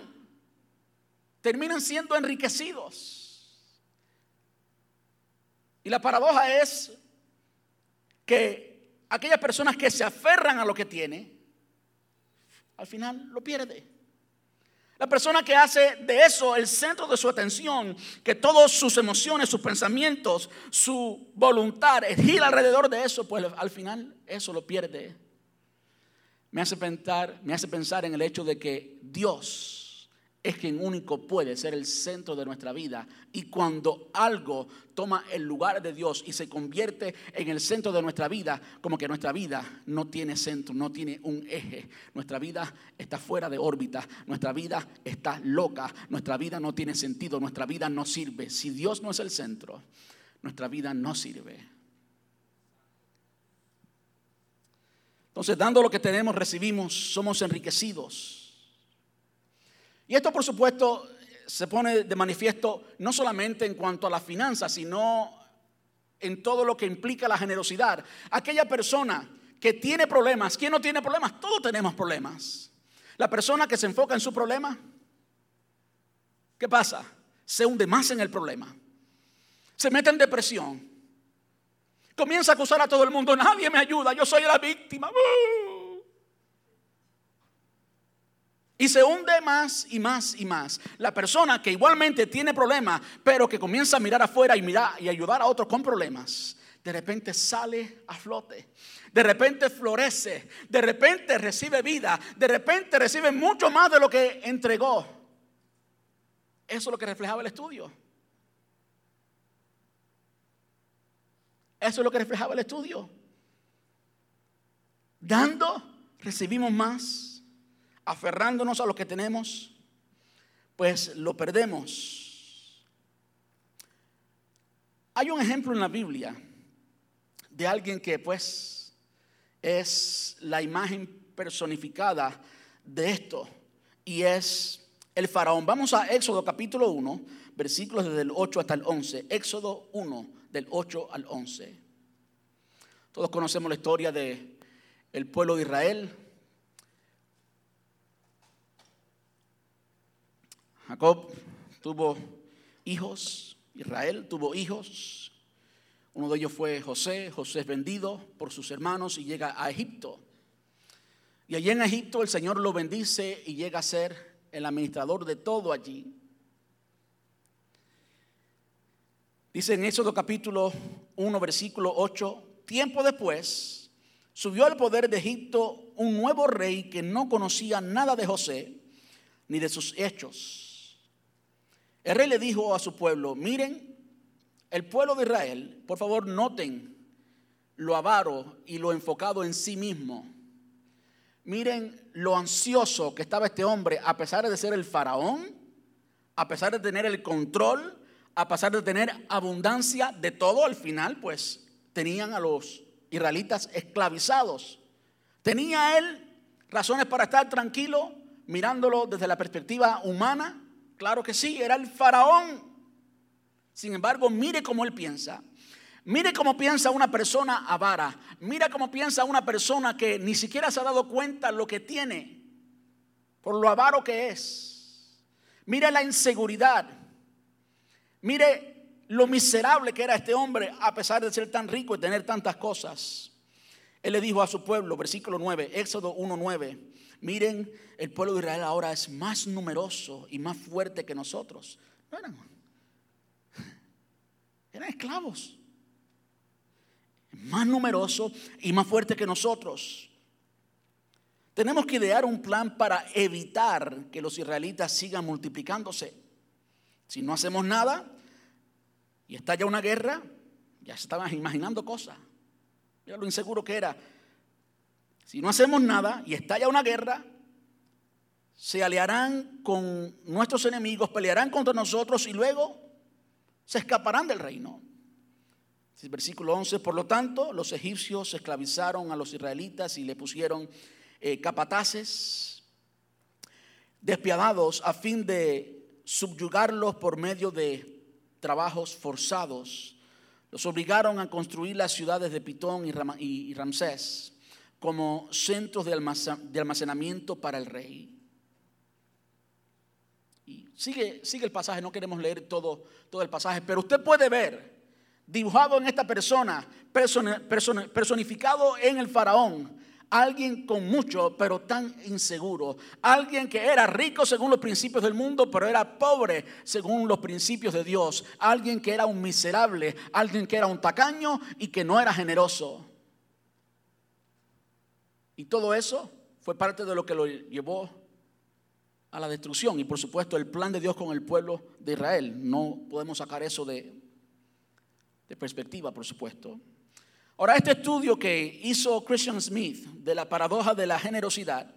terminan siendo enriquecidos. Y la paradoja es que aquellas personas que se aferran a lo que tiene, al final lo pierde. La persona que hace de eso el centro de su atención, que todas sus emociones, sus pensamientos, su voluntad gira alrededor de eso, pues al final eso lo pierde me hace pensar, me hace pensar en el hecho de que Dios es quien único puede ser el centro de nuestra vida. Y cuando algo toma el lugar de Dios y se convierte en el centro de nuestra vida, como que nuestra vida no tiene centro, no tiene un eje. Nuestra vida está fuera de órbita, nuestra vida está loca, nuestra vida no tiene sentido, nuestra vida no sirve. Si Dios no es el centro, nuestra vida no sirve. Entonces, dando lo que tenemos, recibimos, somos enriquecidos. Y esto, por supuesto, se pone de manifiesto no solamente en cuanto a las finanzas, sino en todo lo que implica la generosidad. Aquella persona que tiene problemas, ¿quién no tiene problemas? Todos tenemos problemas. La persona que se enfoca en su problema, ¿qué pasa? Se hunde más en el problema. Se mete en depresión. Comienza a acusar a todo el mundo, nadie me ayuda, yo soy la víctima. Y se hunde más y más y más. La persona que igualmente tiene problemas, pero que comienza a mirar afuera y, mirar, y ayudar a otros con problemas, de repente sale a flote. De repente florece. De repente recibe vida. De repente recibe mucho más de lo que entregó. Eso es lo que reflejaba el estudio. Eso es lo que reflejaba el estudio. Dando, recibimos más aferrándonos a lo que tenemos, pues lo perdemos. Hay un ejemplo en la Biblia de alguien que pues es la imagen personificada de esto y es el faraón. Vamos a Éxodo capítulo 1, versículos desde el 8 hasta el 11. Éxodo 1 del 8 al 11. Todos conocemos la historia de el pueblo de Israel, Jacob tuvo hijos, Israel tuvo hijos. Uno de ellos fue José. José es vendido por sus hermanos y llega a Egipto. Y allí en Egipto el Señor lo bendice y llega a ser el administrador de todo allí. Dice en Éxodo capítulo 1, versículo 8, tiempo después subió al poder de Egipto un nuevo rey que no conocía nada de José ni de sus hechos el rey le dijo a su pueblo, miren, el pueblo de Israel, por favor noten lo avaro y lo enfocado en sí mismo. Miren lo ansioso que estaba este hombre a pesar de ser el faraón, a pesar de tener el control, a pesar de tener abundancia de todo, al final pues tenían a los israelitas esclavizados. ¿Tenía él razones para estar tranquilo mirándolo desde la perspectiva humana? Claro que sí, era el faraón. Sin embargo, mire cómo él piensa. Mire cómo piensa una persona avara. Mira cómo piensa una persona que ni siquiera se ha dado cuenta lo que tiene por lo avaro que es. Mire la inseguridad. Mire lo miserable que era este hombre a pesar de ser tan rico y tener tantas cosas. Él le dijo a su pueblo, versículo 9, Éxodo 1:9, miren, el pueblo de Israel ahora es más numeroso y más fuerte que nosotros. No eran, eran esclavos. Más numeroso y más fuerte que nosotros. Tenemos que idear un plan para evitar que los israelitas sigan multiplicándose. Si no hacemos nada y estalla una guerra, ya se estaban imaginando cosas. Mira lo inseguro que era. Si no hacemos nada y estalla una guerra, se aliarán con nuestros enemigos, pelearán contra nosotros y luego se escaparán del reino. Versículo 11, por lo tanto, los egipcios esclavizaron a los israelitas y le pusieron eh, capataces despiadados a fin de subyugarlos por medio de trabajos forzados los obligaron a construir las ciudades de Pitón y Ramsés como centros de almacenamiento para el rey. Y sigue, sigue el pasaje, no queremos leer todo, todo el pasaje, pero usted puede ver dibujado en esta persona, personificado en el faraón, alguien con mucho, pero tan inseguro. Alguien que era rico según los principios del mundo, pero era pobre según los principios de Dios. Alguien que era un miserable, alguien que era un tacaño y que no era generoso. Y todo eso fue parte de lo que lo llevó a la destrucción. Y por supuesto el plan de Dios con el pueblo de Israel. No podemos sacar eso de, de perspectiva, por supuesto. Ahora, este estudio que hizo Christian Smith de la paradoja de la generosidad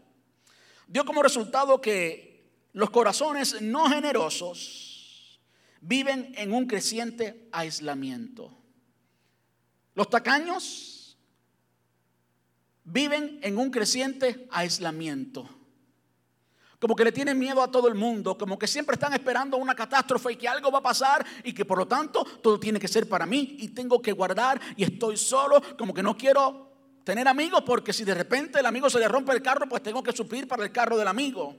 dio como resultado que los corazones no generosos viven en un creciente aislamiento. Los tacaños viven en un creciente aislamiento como que le tienen miedo a todo el mundo, como que siempre están esperando una catástrofe y que algo va a pasar y que por lo tanto todo tiene que ser para mí y tengo que guardar y estoy solo, como que no quiero tener amigos porque si de repente el amigo se le rompe el carro, pues tengo que suplir para el carro del amigo.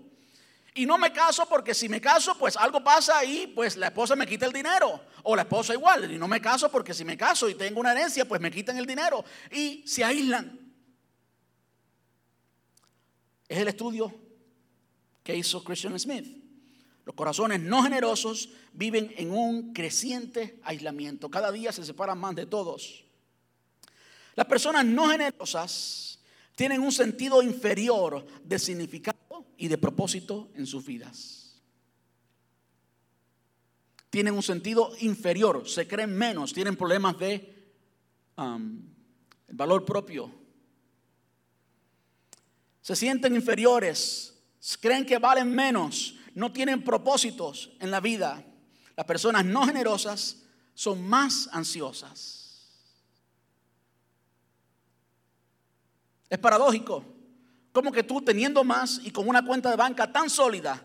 Y no me caso porque si me caso, pues algo pasa y pues la esposa me quita el dinero. O la esposa igual. Y no me caso porque si me caso y tengo una herencia, pues me quitan el dinero. Y se aíslan. Es el estudio que hizo Christian Smith. Los corazones no generosos viven en un creciente aislamiento. Cada día se separan más de todos. Las personas no generosas tienen un sentido inferior de significado y de propósito en sus vidas. Tienen un sentido inferior, se creen menos, tienen problemas de um, valor propio. Se sienten inferiores, creen que valen menos, no tienen propósitos en la vida. Las personas no generosas son más ansiosas. Es paradójico. Como que tú teniendo más y con una cuenta de banca tan sólida,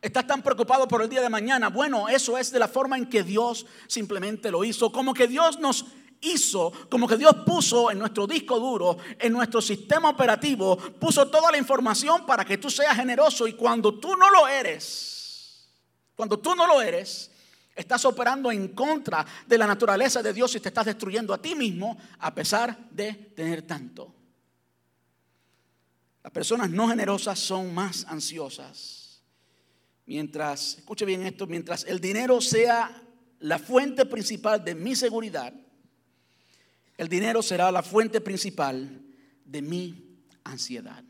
estás tan preocupado por el día de mañana. Bueno, eso es de la forma en que Dios simplemente lo hizo. Como que Dios nos hizo, como que Dios puso en nuestro disco duro, en nuestro sistema operativo, puso toda la información para que tú seas generoso y cuando tú no lo eres, cuando tú no lo eres, estás operando en contra de la naturaleza de Dios y te estás destruyendo a ti mismo a pesar de tener tanto. Las personas no generosas son más ansiosas. Mientras, escuche bien esto, mientras el dinero sea la fuente principal de mi seguridad, el dinero será la fuente principal de mi ansiedad.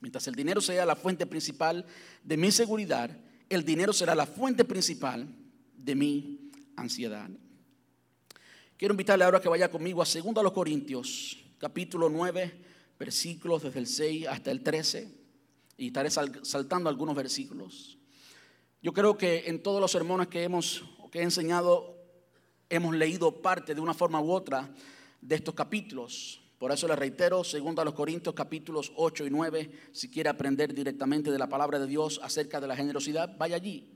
Mientras el dinero sea la fuente principal de mi seguridad, el dinero será la fuente principal de mi ansiedad. Quiero invitarle ahora que vaya conmigo a 2 los Corintios, capítulo 9, versículos desde el 6 hasta el 13, y estaré saltando algunos versículos. Yo creo que en todos los sermones que hemos que he enseñado hemos leído parte de una forma u otra de estos capítulos. Por eso le reitero, segundo a los Corintios capítulos 8 y 9, si quiere aprender directamente de la palabra de Dios acerca de la generosidad, vaya allí.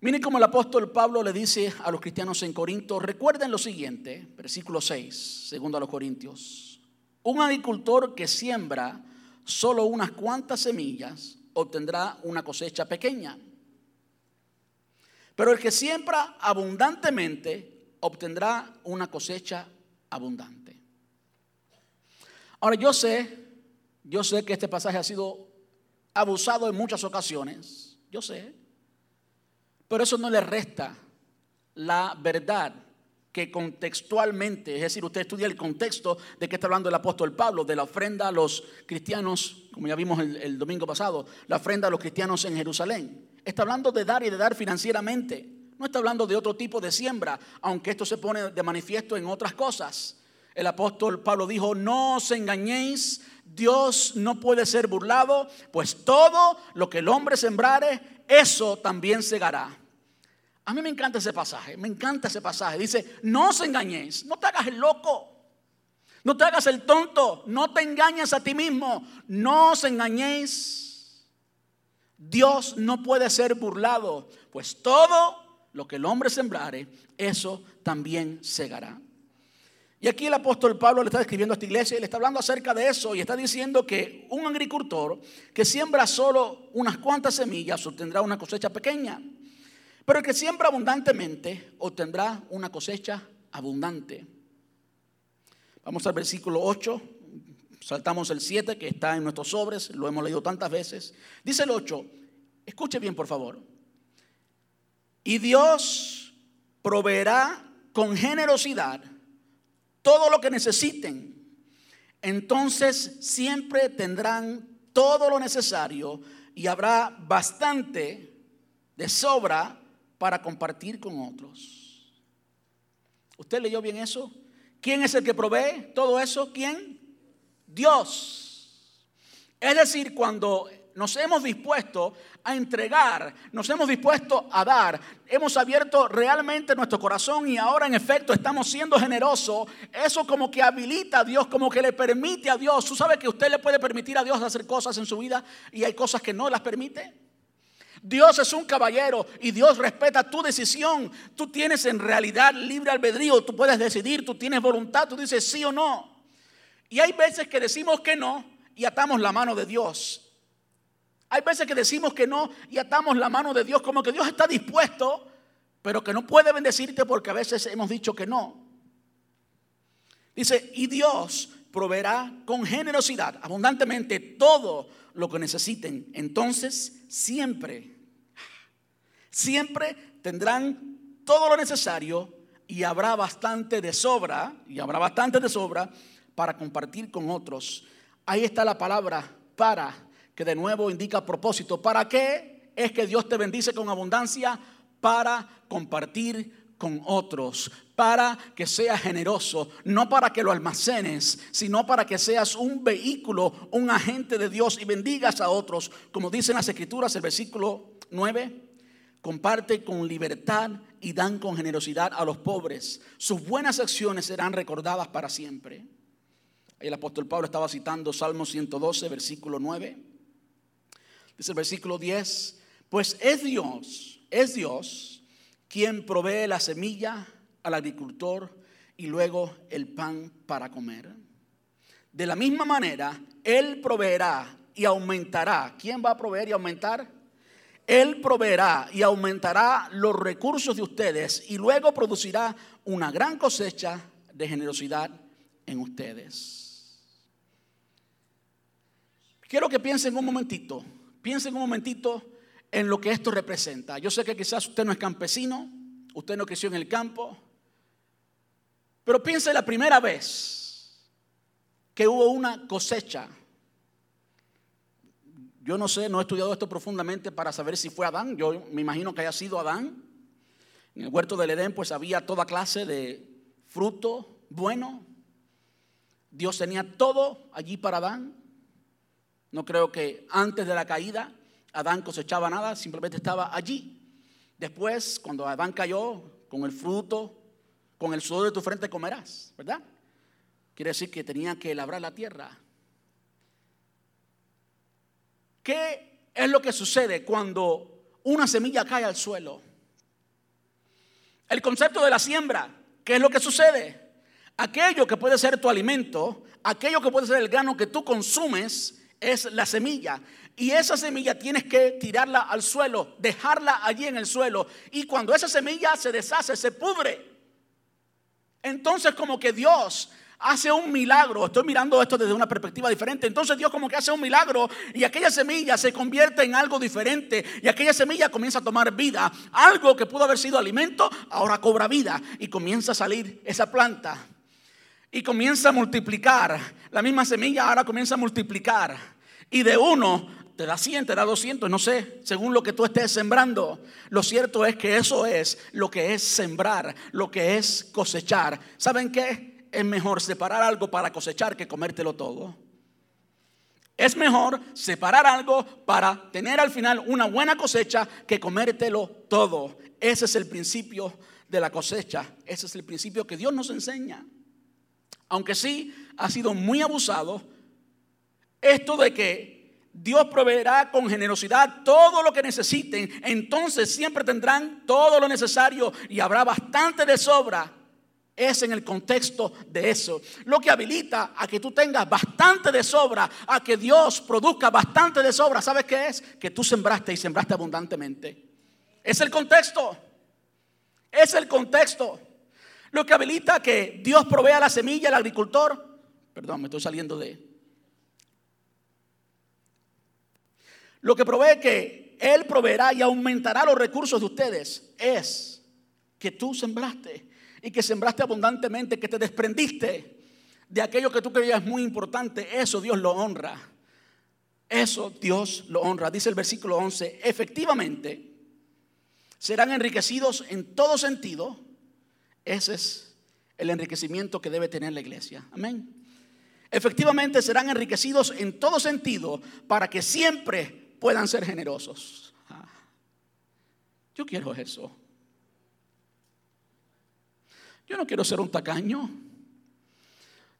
Miren cómo el apóstol Pablo le dice a los cristianos en Corinto, recuerden lo siguiente, versículo 6, segundo a los Corintios. Un agricultor que siembra solo unas cuantas semillas obtendrá una cosecha pequeña pero el que siembra abundantemente obtendrá una cosecha abundante. Ahora yo sé, yo sé que este pasaje ha sido abusado en muchas ocasiones, yo sé, pero eso no le resta la verdad que contextualmente, es decir, usted estudia el contexto de que está hablando el apóstol Pablo, de la ofrenda a los cristianos, como ya vimos el, el domingo pasado, la ofrenda a los cristianos en Jerusalén. Está hablando de dar y de dar financieramente. No está hablando de otro tipo de siembra, aunque esto se pone de manifiesto en otras cosas. El apóstol Pablo dijo, no os engañéis, Dios no puede ser burlado, pues todo lo que el hombre sembrare, eso también segará. A mí me encanta ese pasaje, me encanta ese pasaje. Dice, no os engañéis, no te hagas el loco, no te hagas el tonto, no te engañes a ti mismo, no os engañéis. Dios no puede ser burlado, pues todo lo que el hombre sembrare, eso también segará. Y aquí el apóstol Pablo le está escribiendo a esta iglesia y le está hablando acerca de eso y está diciendo que un agricultor que siembra solo unas cuantas semillas obtendrá una cosecha pequeña, pero el que siembra abundantemente obtendrá una cosecha abundante. Vamos al versículo 8, saltamos el 7 que está en nuestros sobres, lo hemos leído tantas veces. Dice el 8, escuche bien por favor. Y Dios proveerá con generosidad todo lo que necesiten. Entonces siempre tendrán todo lo necesario y habrá bastante de sobra para compartir con otros. ¿Usted leyó bien eso? ¿Quién es el que provee todo eso? ¿Quién? Dios. Es decir, cuando nos hemos dispuesto a entregar, nos hemos dispuesto a dar, hemos abierto realmente nuestro corazón y ahora en efecto estamos siendo generosos, eso como que habilita a Dios, como que le permite a Dios. ¿Tú sabes que usted le puede permitir a Dios hacer cosas en su vida y hay cosas que no las permite? Dios es un caballero y Dios respeta tu decisión. Tú tienes en realidad libre albedrío, tú puedes decidir, tú tienes voluntad, tú dices sí o no. Y hay veces que decimos que no y atamos la mano de Dios. Hay veces que decimos que no y atamos la mano de Dios como que Dios está dispuesto, pero que no puede bendecirte porque a veces hemos dicho que no. Dice, y Dios proveerá con generosidad, abundantemente, todo lo que necesiten. Entonces, siempre, siempre tendrán todo lo necesario y habrá bastante de sobra, y habrá bastante de sobra para compartir con otros. Ahí está la palabra para, que de nuevo indica propósito. ¿Para qué es que Dios te bendice con abundancia? Para compartir con otros, para que seas generoso, no para que lo almacenes, sino para que seas un vehículo, un agente de Dios y bendigas a otros. Como dicen las escrituras, el versículo 9, comparte con libertad y dan con generosidad a los pobres. Sus buenas acciones serán recordadas para siempre. El apóstol Pablo estaba citando Salmo 112, versículo 9. Dice el versículo 10, pues es Dios, es Dios quien provee la semilla al agricultor y luego el pan para comer. De la misma manera, Él proveerá y aumentará. ¿Quién va a proveer y aumentar? Él proveerá y aumentará los recursos de ustedes y luego producirá una gran cosecha de generosidad en ustedes. Quiero que piensen un momentito, piensen un momentito en lo que esto representa. Yo sé que quizás usted no es campesino, usted no creció en el campo, pero piense la primera vez que hubo una cosecha. Yo no sé, no he estudiado esto profundamente para saber si fue Adán. Yo me imagino que haya sido Adán. En el huerto del Edén pues había toda clase de fruto bueno. Dios tenía todo allí para Adán. No creo que antes de la caída Adán cosechaba nada, simplemente estaba allí. Después, cuando Adán cayó, con el fruto, con el sudor de tu frente comerás, ¿verdad? Quiere decir que tenía que labrar la tierra. ¿Qué es lo que sucede cuando una semilla cae al suelo? El concepto de la siembra, ¿qué es lo que sucede? Aquello que puede ser tu alimento, aquello que puede ser el grano que tú consumes, es la semilla. Y esa semilla tienes que tirarla al suelo, dejarla allí en el suelo. Y cuando esa semilla se deshace, se pudre. Entonces como que Dios hace un milagro. Estoy mirando esto desde una perspectiva diferente. Entonces Dios como que hace un milagro y aquella semilla se convierte en algo diferente y aquella semilla comienza a tomar vida. Algo que pudo haber sido alimento, ahora cobra vida y comienza a salir esa planta. Y comienza a multiplicar. La misma semilla ahora comienza a multiplicar. Y de uno te da 100, te da 200, no sé, según lo que tú estés sembrando. Lo cierto es que eso es lo que es sembrar, lo que es cosechar. ¿Saben qué? Es mejor separar algo para cosechar que comértelo todo. Es mejor separar algo para tener al final una buena cosecha que comértelo todo. Ese es el principio de la cosecha. Ese es el principio que Dios nos enseña. Aunque sí ha sido muy abusado esto de que Dios proveerá con generosidad todo lo que necesiten, entonces siempre tendrán todo lo necesario y habrá bastante de sobra. Es en el contexto de eso. Lo que habilita a que tú tengas bastante de sobra, a que Dios produzca bastante de sobra. ¿Sabes qué es? Que tú sembraste y sembraste abundantemente. Es el contexto. Es el contexto. Lo que habilita que Dios provea la semilla al agricultor. Perdón, me estoy saliendo de, Lo que provee que Él proveerá y aumentará los recursos de ustedes es que tú sembraste y que sembraste abundantemente, que te desprendiste de aquello que tú creías muy importante. Eso Dios lo honra. Eso Dios lo honra. Dice el versículo 11, efectivamente serán enriquecidos en todo sentido. Ese es el enriquecimiento que debe tener la iglesia. Amén. Efectivamente serán enriquecidos en todo sentido para que siempre puedan ser generosos. Ah, yo quiero eso. Yo no quiero ser un tacaño.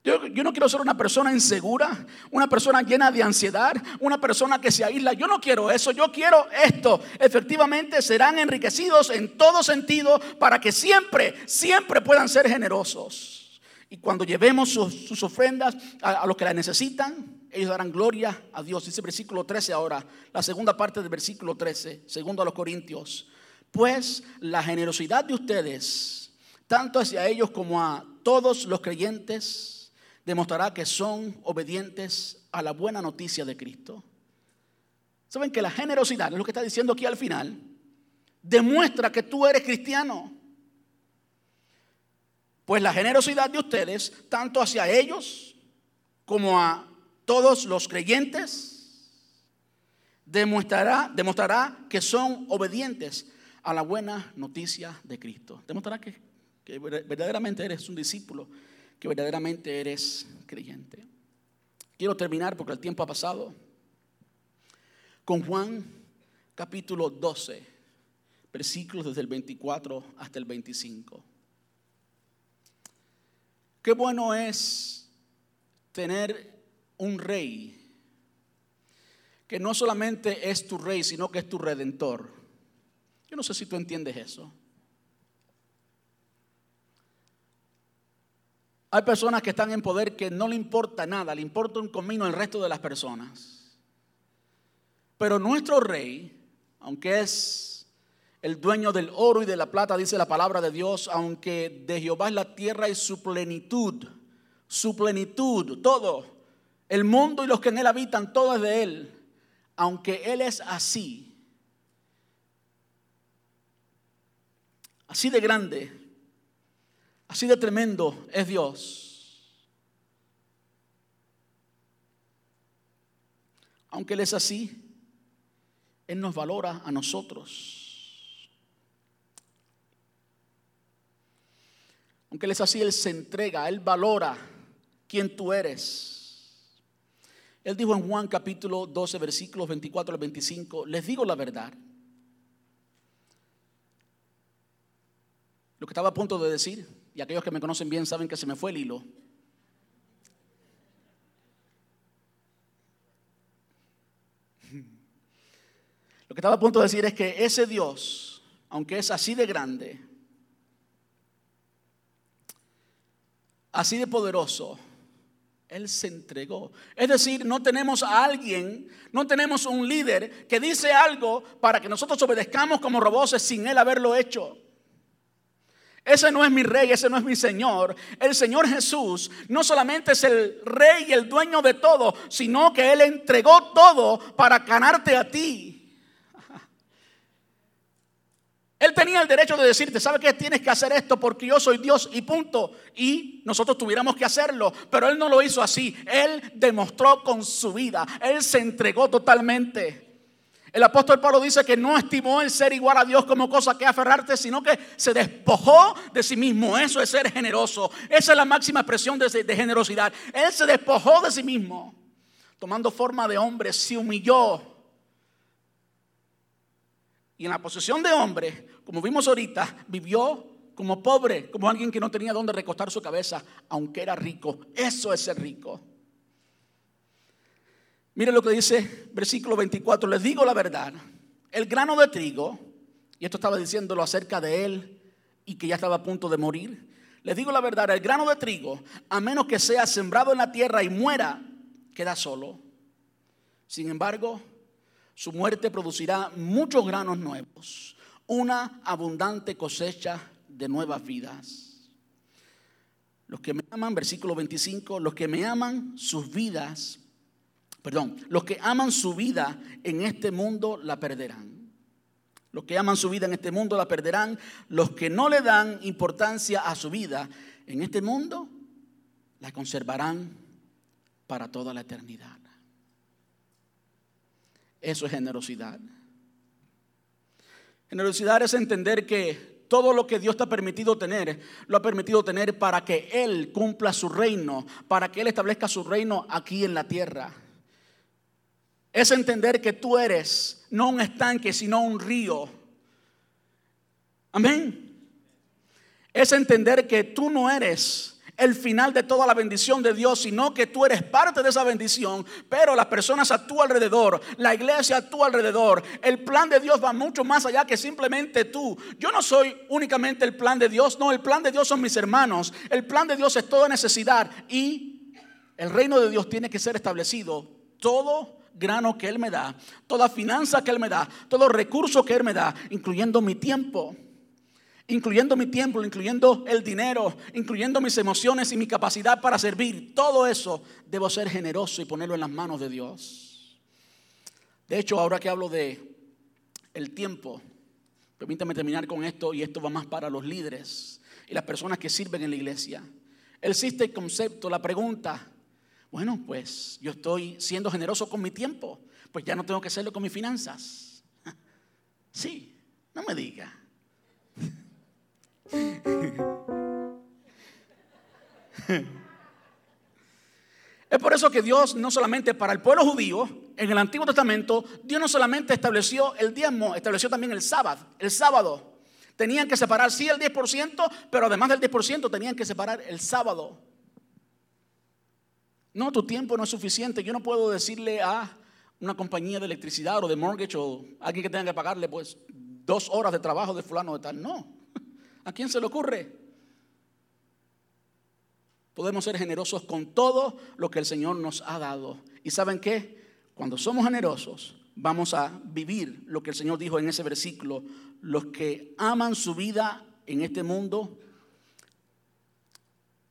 Yo, no quiero ser una persona insegura, una persona llena de ansiedad, una persona que se aísla. Yo no quiero eso, yo quiero esto. Efectivamente serán enriquecidos en todo sentido para que siempre, siempre puedan ser generosos. Y cuando llevemos sus, ofrendas a, a los que la necesitan, ellos darán gloria a Dios. Dice versículo 13 ahora, la segunda parte del versículo 13, segundo a los Corintios. Pues la generosidad de ustedes, tanto hacia ellos como a todos los creyentes, demostrará que son obedientes a la buena noticia de Cristo. ¿Saben que la generosidad, es lo que está diciendo aquí al final, demuestra que tú eres cristiano? Pues la generosidad de ustedes, tanto hacia ellos como a todos los creyentes, demostrará, demostrará que son obedientes a la buena noticia de Cristo. Demostrará que, que verdaderamente eres un discípulo, que verdaderamente eres creyente. Quiero terminar porque el tiempo ha pasado con Juan capítulo 12, versículos desde el 24 hasta el 25. Qué bueno es tener un rey que no solamente es tu rey, sino que es tu redentor. Yo no sé si tú entiendes eso. Hay personas que están en poder que no le importa nada, le importa un comino el resto de las personas. Pero nuestro rey, aunque es el dueño del oro y de la plata, dice la palabra de Dios, aunque de Jehová es la tierra y su plenitud, su plenitud, todo, el mundo y los que en él habitan, todo es de él, aunque él es así, así de grande, así de tremendo es Dios. Aunque Él es así, Él nos valora a nosotros. Aunque Él es así, Él se entrega, Él valora quién tú eres. Él dijo en Juan capítulo 12, versículos 24 al 25, les digo la verdad. Lo que estaba a punto de decir, y aquellos que me conocen bien saben que se me fue el hilo. Lo que estaba a punto de decir es que ese Dios, aunque es así de grande, así de poderoso, Él se entregó. Es decir, no tenemos a alguien, no tenemos un líder que dice algo para que nosotros obedezcamos como robots sin Él haberlo hecho. Ese no es mi rey, ese no es mi Señor. El Señor Jesús no solamente es el rey y el dueño de todo, sino que Él entregó todo para ganarte a ti. Él tenía el derecho de decirte, ¿sabe qué? Tienes que hacer esto porque yo soy Dios y punto. Y nosotros tuviéramos que hacerlo, pero Él no lo hizo así. Él demostró con su vida, Él se entregó totalmente. El apóstol Pablo dice que no estimó el ser igual a Dios como cosa que aferrarte, sino que se despojó de sí mismo. Eso es ser generoso. Esa es la máxima expresión de, de generosidad. Él se despojó de sí mismo, tomando forma de hombre, se humilló y en la posición de hombre, como vimos ahorita, vivió como pobre, como alguien que no tenía dónde recostar su cabeza, aunque era rico. Eso es ser rico. Mire lo que dice versículo 24, les digo la verdad, el grano de trigo, y esto estaba diciéndolo acerca de él y que ya estaba a punto de morir, les digo la verdad, el grano de trigo, a menos que sea sembrado en la tierra y muera, queda solo. Sin embargo, su muerte producirá muchos granos nuevos, una abundante cosecha de nuevas vidas. Los que me aman, versículo 25, los que me aman sus vidas, perdón, los que aman su vida en este mundo la perderán. Los que aman su vida en este mundo la perderán. Los que no le dan importancia a su vida en este mundo la conservarán para toda la eternidad. Eso es generosidad. Generosidad es entender que todo lo que Dios te ha permitido tener, lo ha permitido tener para que Él cumpla su reino, para que Él establezca su reino aquí en la tierra. Es entender que tú eres no un estanque, sino un río. Amén. Es entender que tú no eres el final de toda la bendición de Dios, sino que tú eres parte de esa bendición, pero las personas a tu alrededor, la iglesia a tu alrededor, el plan de Dios va mucho más allá que simplemente tú. Yo no soy únicamente el plan de Dios, no, el plan de Dios son mis hermanos, el plan de Dios es toda necesidad y el reino de Dios tiene que ser establecido todo grano que Él me da, toda finanza que Él me da, todo recurso que Él me da, incluyendo mi tiempo incluyendo mi tiempo, incluyendo el dinero, incluyendo mis emociones y mi capacidad para servir. Todo eso debo ser generoso y ponerlo en las manos de Dios. De hecho, ahora que hablo de el tiempo, permítame terminar con esto y esto va más para los líderes y las personas que sirven en la iglesia. Existe el concepto, la pregunta, bueno, pues yo estoy siendo generoso con mi tiempo, pues ya no tengo que hacerlo con mis finanzas. Sí, no me diga. Es por eso que Dios no solamente para el pueblo judío, en el Antiguo Testamento, Dios no solamente estableció el diezmo, estableció también el sábado. El sábado tenían que separar sí el 10%, pero además del 10% tenían que separar el sábado. No, tu tiempo no es suficiente. Yo no puedo decirle a una compañía de electricidad o de mortgage o alguien que tenga que pagarle pues dos horas de trabajo de fulano de tal. No. ¿A quién se le ocurre? Podemos ser generosos con todo lo que el Señor nos ha dado. ¿Y saben qué? Cuando somos generosos, vamos a vivir lo que el Señor dijo en ese versículo. Los que aman su vida en este mundo,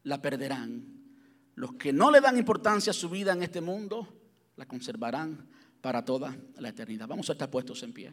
la perderán. Los que no le dan importancia a su vida en este mundo, la conservarán para toda la eternidad. Vamos a estar puestos en pie.